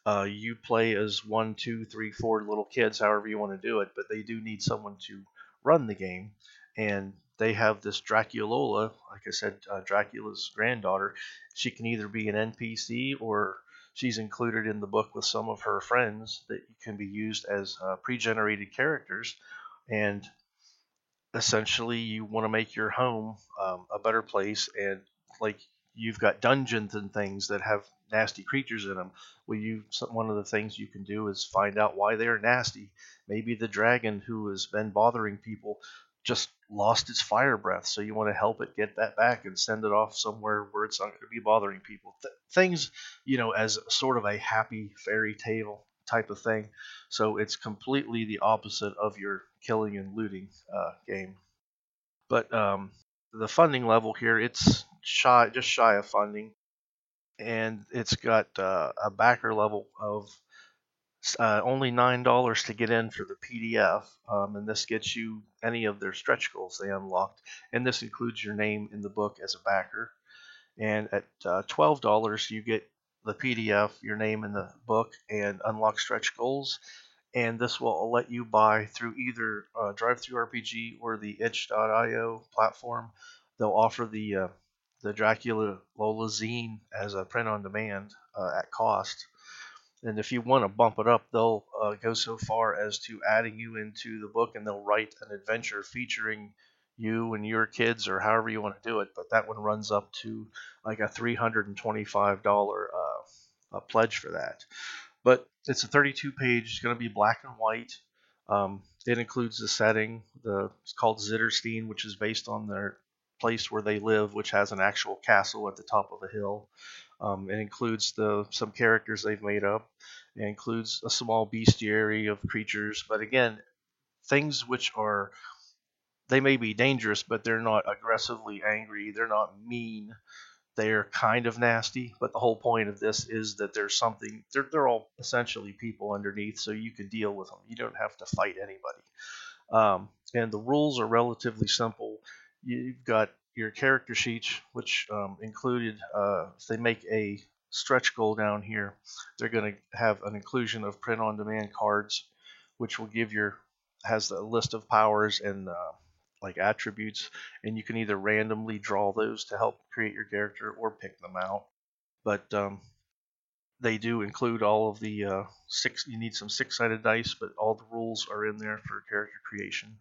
Uh, you play as one two three four little kids however you want to do it but they do need someone to run the game and they have this Draculola, like I said, uh, Dracula's granddaughter. She can either be an NPC or she's included in the book with some of her friends that can be used as uh, pre-generated characters. And essentially, you want to make your home um, a better place, and like you've got dungeons and things that have nasty creatures in them. Well, you one of the things you can do is find out why they're nasty. Maybe the dragon who has been bothering people just lost its fire breath. So you want to help it get that back and send it off somewhere where it's not going to be bothering people. Th- things, you know, as sort of a happy fairy tale type of thing. So it's completely the opposite of your killing and looting uh, game. But um, the funding level here, it's shy, just shy of funding, and it's got uh, a backer level of uh, only nine dollars to get in for the PDF, um, and this gets you any of their stretch goals they unlocked, and this includes your name in the book as a backer. And at uh, twelve dollars, you get the PDF, your name in the book, and unlock stretch goals. And this will let you buy through either uh, DriveThruRPG or the itch.io platform. They'll offer the uh, the Dracula Lola zine as a print on demand uh, at cost and if you want to bump it up, they'll uh, go so far as to adding you into the book and they'll write an adventure featuring you and your kids or however you want to do it. But that one runs up to like a $325 uh, pledge for that. But it's a 32 page, it's going to be black and white. Um, it includes the setting. The it's called Zitterstein, which is based on their place where they live, which has an actual castle at the top of a hill. Um, it includes the some characters they've made up. It includes a small bestiary of creatures, but again, things which are they may be dangerous, but they're not aggressively angry. They're not mean. They're kind of nasty. But the whole point of this is that there's something. They're they're all essentially people underneath, so you can deal with them. You don't have to fight anybody. Um, and the rules are relatively simple. You've got your character sheets, which um, included, uh, if they make a stretch goal down here, they're going to have an inclusion of print on demand cards, which will give your, has a list of powers and uh, like attributes, and you can either randomly draw those to help create your character or pick them out. But um, they do include all of the uh, six, you need some six sided dice, but all the rules are in there for character creation.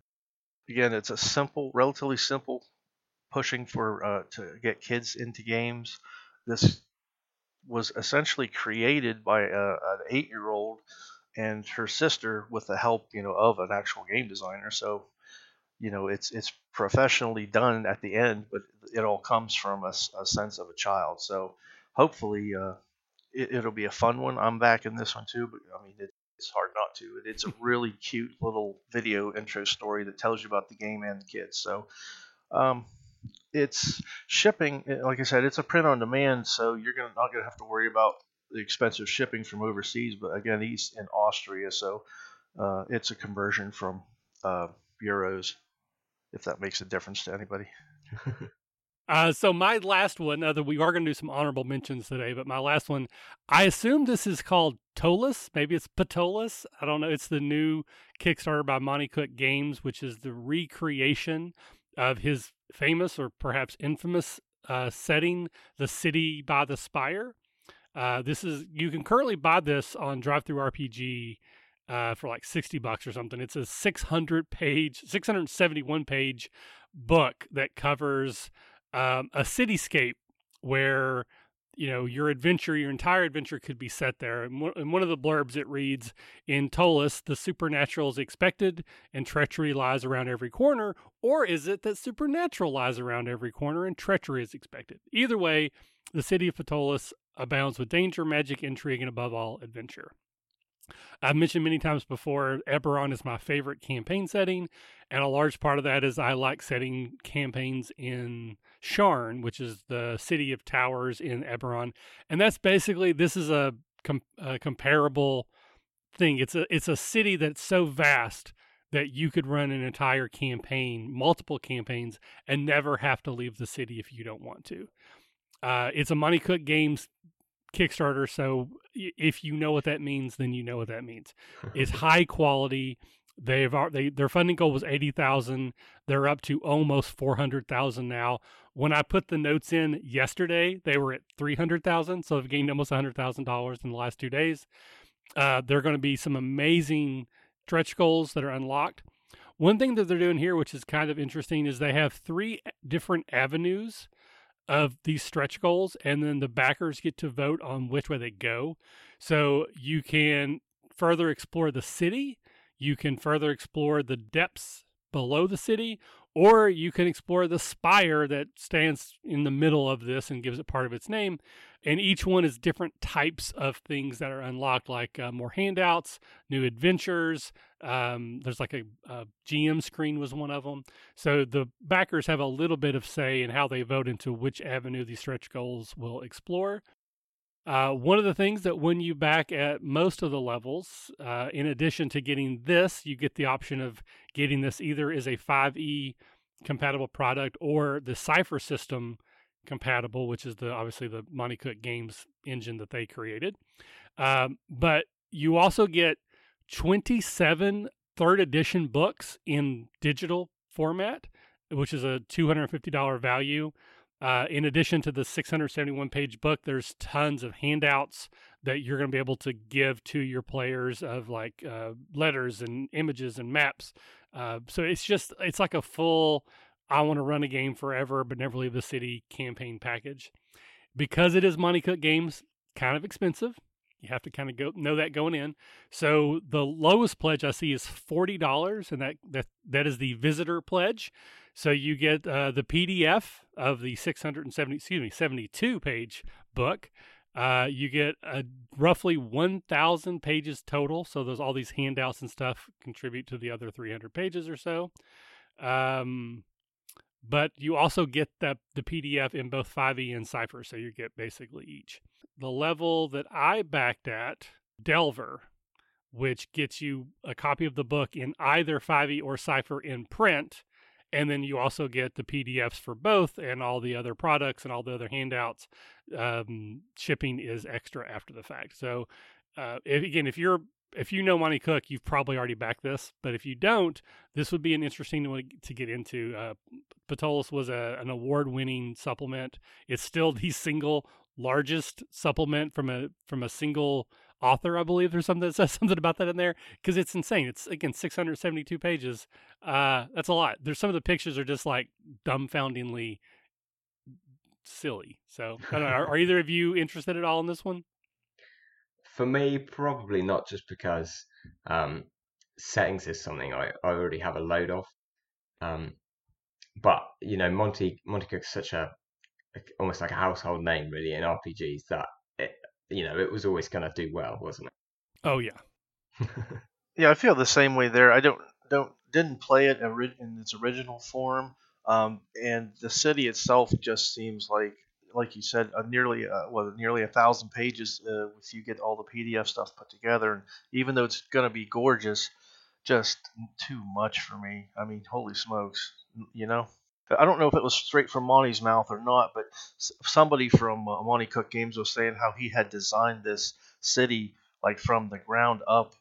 Again, it's a simple, relatively simple pushing for uh, to get kids into games. This was essentially created by a, an eight-year-old and her sister with the help, you know, of an actual game designer. So, you know, it's it's professionally done at the end, but it all comes from a, a sense of a child. So, hopefully, uh, it, will be a fun one. I'm back in this one too, but I mean, it, it's hard not to. It's a really cute little video intro story that tells you about the game and the kids. So, um, it's shipping. Eh, like I said, it's a print on demand, so you're gonna not gonna have to worry about the expensive shipping from overseas. But again, he's in Austria, so uh, it's a conversion from uh, euros. If that makes a difference to anybody.
Uh, so my last one, other we are going to do some honorable mentions today, but my last one, I assume this is called Ptolus. Maybe it's Patolus. I don't know. It's the new Kickstarter by Monte Cook Games, which is the recreation of his famous or perhaps infamous uh, setting, the city by the spire. Uh, this is you can currently buy this on DriveThruRPG uh, for like sixty bucks or something. It's a six hundred page, six hundred seventy one page book that covers um, a cityscape where you know your adventure your entire adventure could be set there. And one of the blurbs it reads in Ptolus the supernatural is expected and treachery lies around every corner or is it that supernatural lies around every corner and treachery is expected? Either way the city of Ptolus abounds with danger magic intrigue and above all adventure I've mentioned many times before, Eberron is my favorite campaign setting, and a large part of that is I like setting campaigns in Sharn, which is the city of towers in Eberron, and that's basically this is a, com- a comparable thing. It's a it's a city that's so vast that you could run an entire campaign, multiple campaigns, and never have to leave the city if you don't want to. Uh, it's a Monte Cook Games Kickstarter, so if you know what that means, then you know what that means. it's high quality. They've they their funding goal was eighty thousand. They're up to almost four hundred thousand now. When I put the notes in yesterday, they were at three hundred thousand. So they've gained almost hundred thousand dollars in the last two days. Uh, there are going to be some amazing stretch goals that are unlocked. One thing that they're doing here, which is kind of interesting, is they have three different avenues of these stretch goals, and then the backers get to vote on which way they go. So you can further explore the city, you can further explore the depths below the city, or you can explore the spire that stands in the middle of this and gives it part of its name. And each one is different types of things that are unlocked, like uh, more handouts, new adventures. Um, there's like a, a, GM screen was one of them. So the backers have a little bit of say in how they vote into which avenue these stretch goals will explore. Uh, one of the things that when you back at most of the levels, uh, in addition to getting this, you get the option of getting this either as a 5e compatible product or the Cypher system compatible, which is the obviously the Monte Cook Games engine that they created. Um, but you also get 27 third edition books in digital format, which is a $250 value. Uh, in addition to the 671 page book, there's tons of handouts that you're going to be able to give to your players of like uh, letters and images and maps. Uh, so it's just, it's like a full, I want to run a game forever, but never leave the city campaign package. Because it is Monte Cook Games, kind of expensive. You have to kind of go know that going in. So the lowest pledge I see is forty dollars, and that that that is the visitor pledge. So you get uh, the PDF of the 670, excuse me, 72 page book. Uh, you get a roughly 1,000 pages total. So those all these handouts and stuff contribute to the other 300 pages or so. Um, but you also get the the PDF in both 5e and Cypher, so you get basically each. The level that I backed at, Delver, which gets you a copy of the book in either 5e or Cypher in print and then you also get the PDFs for both and all the other products and all the other handouts. Um, shipping is extra after the fact. So, uh, if, again, if you're if you know Monte Cook, you've probably already backed this. But if you don't, this would be an interesting one to get into. Uh, Ptolus was a, an award-winning supplement. It's still the single largest supplement from a from a single author, I believe. There's something that says something about that in there because it's insane. It's again 672 pages. Uh, that's a lot. There's some of the pictures are just like dumbfoundingly silly. So know. Are, are either of you interested at all in this one?
For me, probably not, just because um, settings is something I, I already have a load of. Um, but you know, Monty Monte Cook's such a almost like a household name, really, in RPGs that it, you know, it was always going to do well, wasn't it?
Oh yeah.
yeah, I feel the same way there. I don't don't didn't play it in its original form, um, and the city itself just seems like like you said, a nearly uh, well, nearly a thousand pages uh, if you get all the PDF stuff put together. And even though it's going to be gorgeous, just too much for me. I mean, holy smokes, you know. I don't know if it was straight from Monte's mouth or not, but somebody from uh, Monte Cook Games was saying how he had designed this city like from the ground up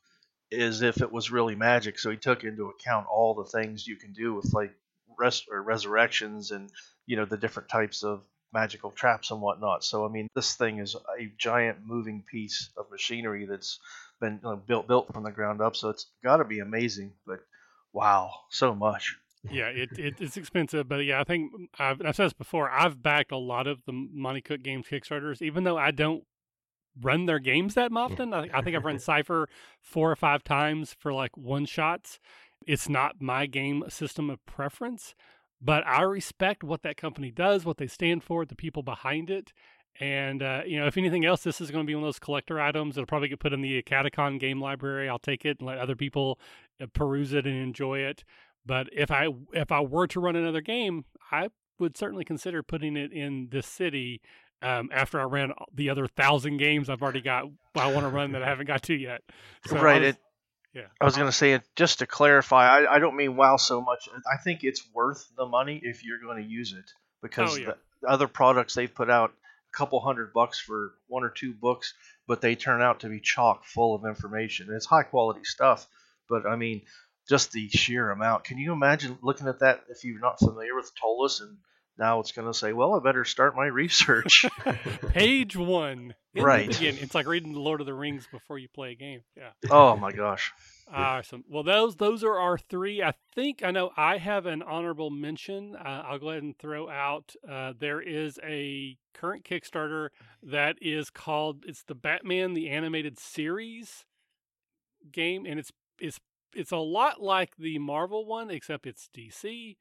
as if it was really magic. So he took into account all the things you can do with like res- or resurrections and you know the different types of magical traps and whatnot. So I mean, this thing is a giant moving piece of machinery that's been you know, built built from the ground up. So it's got to be amazing. But wow, so much.
Yeah, it, it, it's expensive, but yeah, I think I've, I've said this before. I've backed a lot of the Monte Cook Games Kickstarters, even though I don't run their games that often. I, I think I've run Cypher four or five times for like one shots. It's not my game system of preference, but I respect what that company does, what they stand for, the people behind it. And uh, you know, if anything else, this is going to be one of those collector items It'll probably get put in the Catacon game library. I'll take it and let other people uh, peruse it and enjoy it. But if I if I were to run another game, I would certainly consider putting it in this city. Um, after I ran the other thousand games I've already got, I want to run that I haven't got to yet.
So right. Was, it, yeah. I was going to say, just to clarify, I, I don't mean wow so much. I think it's worth the money if you're going to use it because oh, yeah. the other products they've put out a couple hundred bucks for one or two books, but they turn out to be chock full of information. And it's high quality stuff, but I mean, just the sheer amount. Can you imagine looking at that if you're not familiar with Ptolus and now it's going to say, well, I better start my research.
Page one.
right.
Again, it's like reading the Lord of the Rings before you play a game. Yeah.
Oh my gosh.
Awesome. Well, those those are our three. I think I know I have an honorable mention. Uh, I'll go ahead and throw out. Uh, there is a current Kickstarter that is called it's the Batman the Animated Series game, and it's it's it's a lot like the Marvel one, except it's DC.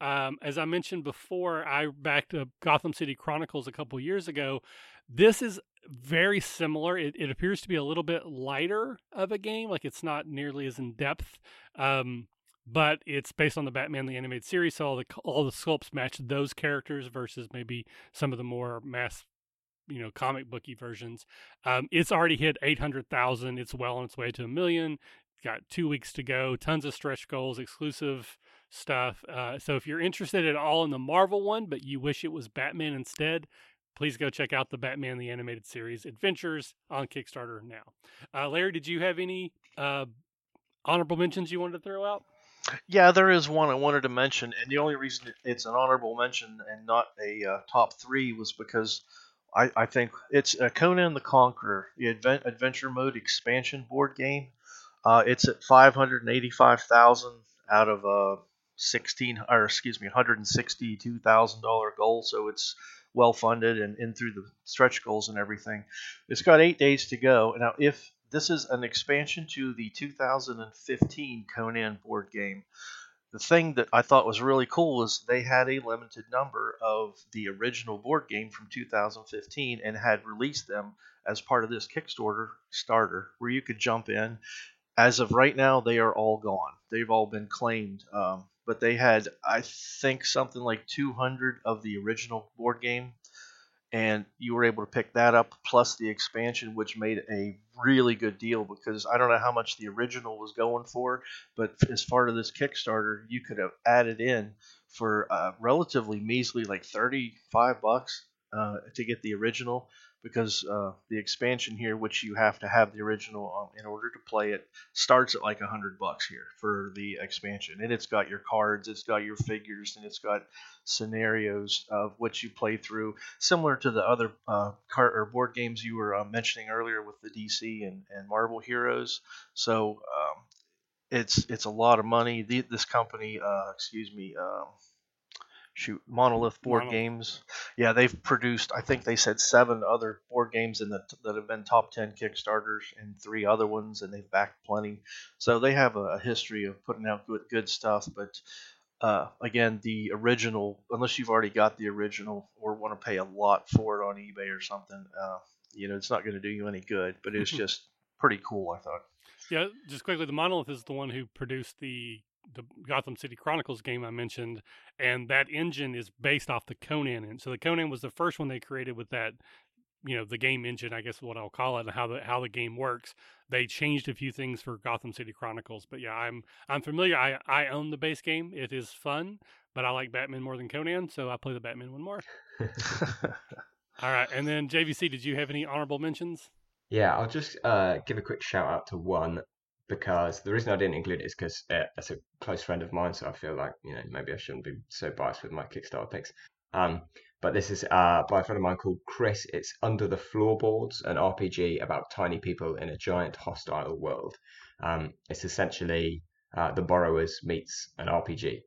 Um, as I mentioned before, I backed up Gotham City Chronicles a couple years ago. This is very similar. It, it, appears to be a little bit lighter of a game, like it's not nearly as in depth. Um, but it's based on the Batman the animated series, so all the all the sculpts match those characters versus maybe some of the more mass, you know, comic booky versions. Um, it's already hit eight hundred thousand. It's well on its way to a million got two weeks to go, tons of stretch goals, exclusive stuff. Uh, so if you're interested at all in the Marvel one, but you wish it was Batman instead, please go check out the Batman the Animated Series Adventures on Kickstarter now. Uh, Larry, did you have any uh, honorable mentions you wanted to throw out?
Yeah, there is one I wanted to mention, and the only reason it's an honorable mention and not a uh, top three was because I, I think it's uh, Conan the Conqueror, the Advent- Adventure Mode expansion board game. Uh, it's at 585,000 out of a 16 or excuse me, 162,000 dollar goal. So it's well funded and in through the stretch goals and everything. It's got eight days to go. Now, if this is an expansion to the 2015 Conan board game, the thing that I thought was really cool was they had a limited number of the original board game from 2015 and had released them as part of this Kickstarter starter where you could jump in as of right now, they are all gone. They've all been claimed. Um, but they had, I think, something like 200 of the original board game, and you were able to pick that up plus the expansion, which made a really good deal because I don't know how much the original was going for, but as part of this Kickstarter, you could have added in for uh, relatively measly, like 35 bucks uh, to get the original because uh, the expansion here, which you have to have the original um, in order to play it, starts at like a hundred bucks here for the expansion, and it's got your cards, it's got your figures, and it's got scenarios of which you play through, similar to the other uh, card or board games you were uh, mentioning earlier with the DC and, and Marvel Heroes. So um, it's it's a lot of money. The, this company, uh, excuse me. Um, shoot monolith board monolith. games. Yeah they've produced i think they said seven other board games in the, that have been top 10 kickstarters and three other ones and they've backed plenty. So they have a, history of putting out good, good stuff but uh, again the original unless you've already got the original or want to pay a lot for it on ebay or something uh, you know it's not going to do you any good but it's just pretty cool i thought.
Yeah just quickly the monolith is the one who produced the the Gotham City Chronicles game I mentioned, and that engine is based off the Conan. And so the Conan was the first one they created with that, you know, the game engine, I guess is what I'll call it, and how the how the game works. They changed a few things for Gotham City Chronicles, but yeah, I'm I'm familiar. I I own the base game. It is fun, but I like Batman more than Conan, so I play the Batman one more. All right, and then JVC, did you have any honorable mentions?
Yeah, I'll just uh, give a quick shout out to one because the reason I didn't include it is because uh, it's a close friend of mine, so I feel like you know maybe I shouldn't be so biased with my Kickstarter picks. Um, but this is uh, by a friend of mine called Chris. It's Under the Floorboards, an RPG about tiny people in a giant hostile world. Um, it's essentially uh, the Borrowers meets an RPG.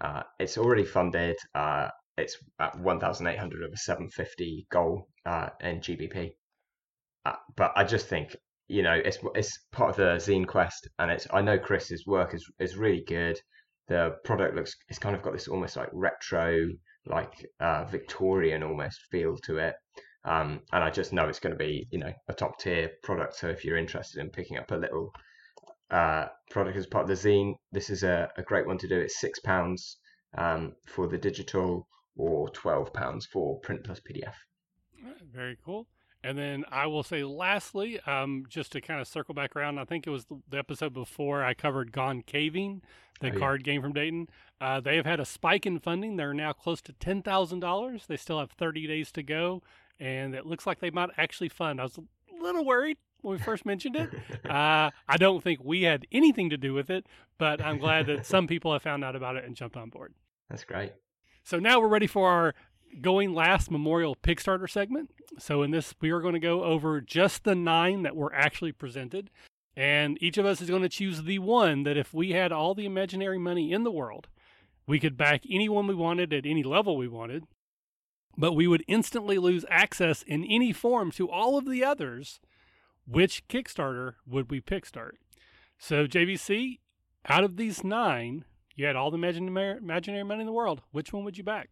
Uh, it's already funded. Uh, it's at 1,800 of a 750 goal uh, in GBP. But I just think you know, it's it's part of the zine quest, and it's I know Chris's work is is really good. The product looks it's kind of got this almost like retro, like uh, Victorian almost feel to it. Um, and I just know it's going to be you know a top tier product. So if you're interested in picking up a little uh, product as part of the zine, this is a, a great one to do. It's six pounds um, for the digital or twelve pounds for print plus PDF.
Very cool. And then I will say, lastly, um, just to kind of circle back around, I think it was the episode before I covered Gone Caving, the oh, card yeah. game from Dayton. Uh, they have had a spike in funding. They're now close to ten thousand dollars. They still have thirty days to go, and it looks like they might actually fund. I was a little worried when we first mentioned it. Uh, I don't think we had anything to do with it, but I'm glad that some people have found out about it and jumped on board.
That's great.
So now we're ready for our going last memorial Kickstarter segment. So in this, we are going to go over just the nine that were actually presented. And each of us is going to choose the one that if we had all the imaginary money in the world, we could back anyone we wanted at any level we wanted, but we would instantly lose access in any form to all of the others. Which Kickstarter would we pick start? So, JVC, out of these nine, you had all the imaginary, imaginary money in the world. Which one would you back?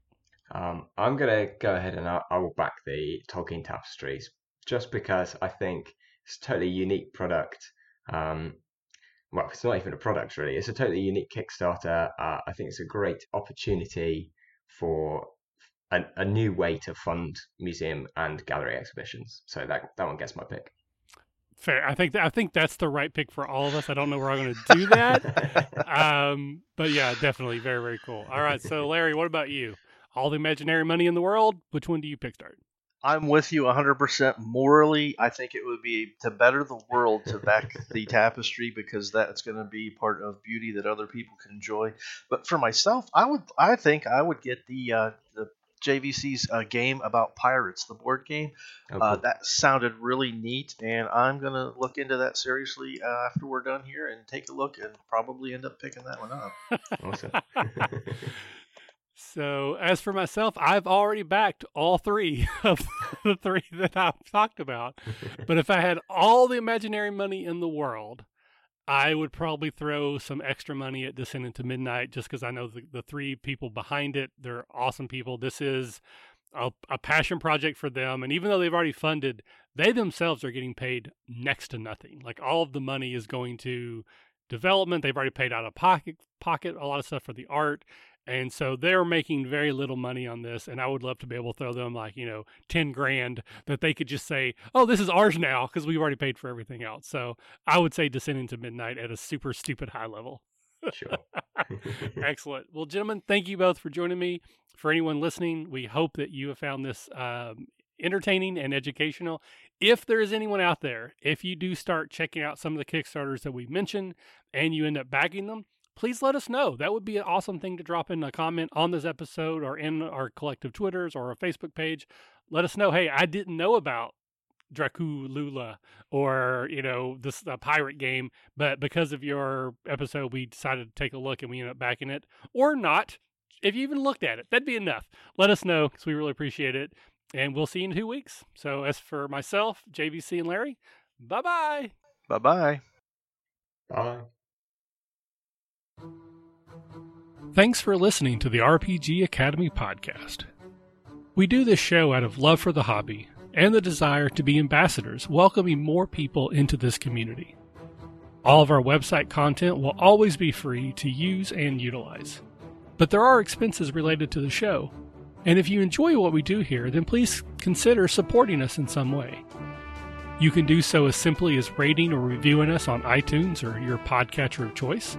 Um, I'm going to go ahead and I, I will back the Tolkien Tapestries just because I think it's a totally unique product. Um, well, it's not even a product really. It's a totally unique Kickstarter. Uh, I think it's a great opportunity for a, a, new way to fund museum and gallery exhibitions. So that that one gets my pick.
Fair. I think th- I think that's the right pick for all of us. I don't know where I'm going to do that, um, but yeah, definitely very very cool. All right, so Larry, what about you? All the imaginary money in the world, which one do you pick start?
I'm with you 100% morally. I think it would be to better the world to back the tapestry because that's going to be part of beauty that other people can enjoy. But for myself, I would I think I would get the uh, the JVC's uh, game about pirates, the board game. Okay. Uh, that sounded really neat, and I'm going to look into that seriously uh, after we're done here and take a look and probably end up picking that one up. awesome.
So, as for myself, I've already backed all three of the three that I've talked about. But if I had all the imaginary money in the world, I would probably throw some extra money at Descent into Midnight just because I know the, the three people behind it. They're awesome people. This is a, a passion project for them. And even though they've already funded, they themselves are getting paid next to nothing. Like all of the money is going to development. They've already paid out of pocket, pocket a lot of stuff for the art and so they're making very little money on this. And I would love to be able to throw them like, you know, 10 grand that they could just say, oh, this is ours now because we've already paid for everything else. So I would say Descent into Midnight at a super stupid high level. Sure. Excellent. Well, gentlemen, thank you both for joining me. For anyone listening, we hope that you have found this um, entertaining and educational. If there is anyone out there, if you do start checking out some of the Kickstarters that we mentioned and you end up backing them, please let us know. That would be an awesome thing to drop in a comment on this episode or in our collective Twitters or our Facebook page. Let us know, hey, I didn't know about Draculola or you know this a pirate game, but because of your episode, we decided to take a look and we ended up backing it or not. If you even looked at it, that'd be enough. Let us know because we really appreciate it, and we'll see you in two weeks. So as for myself, JVC, and Larry, bye bye.
Bye bye.
Bye.
Thanks for listening to the RPG Academy podcast. We do this show out of love for the hobby and the desire to be ambassadors, welcoming more people into this community. All of our website content will always be free to use and utilize. But there are expenses related to the show, and if you enjoy what we do here, then please consider supporting us in some way. You can do so as simply as rating or reviewing us on iTunes or your podcatcher of choice.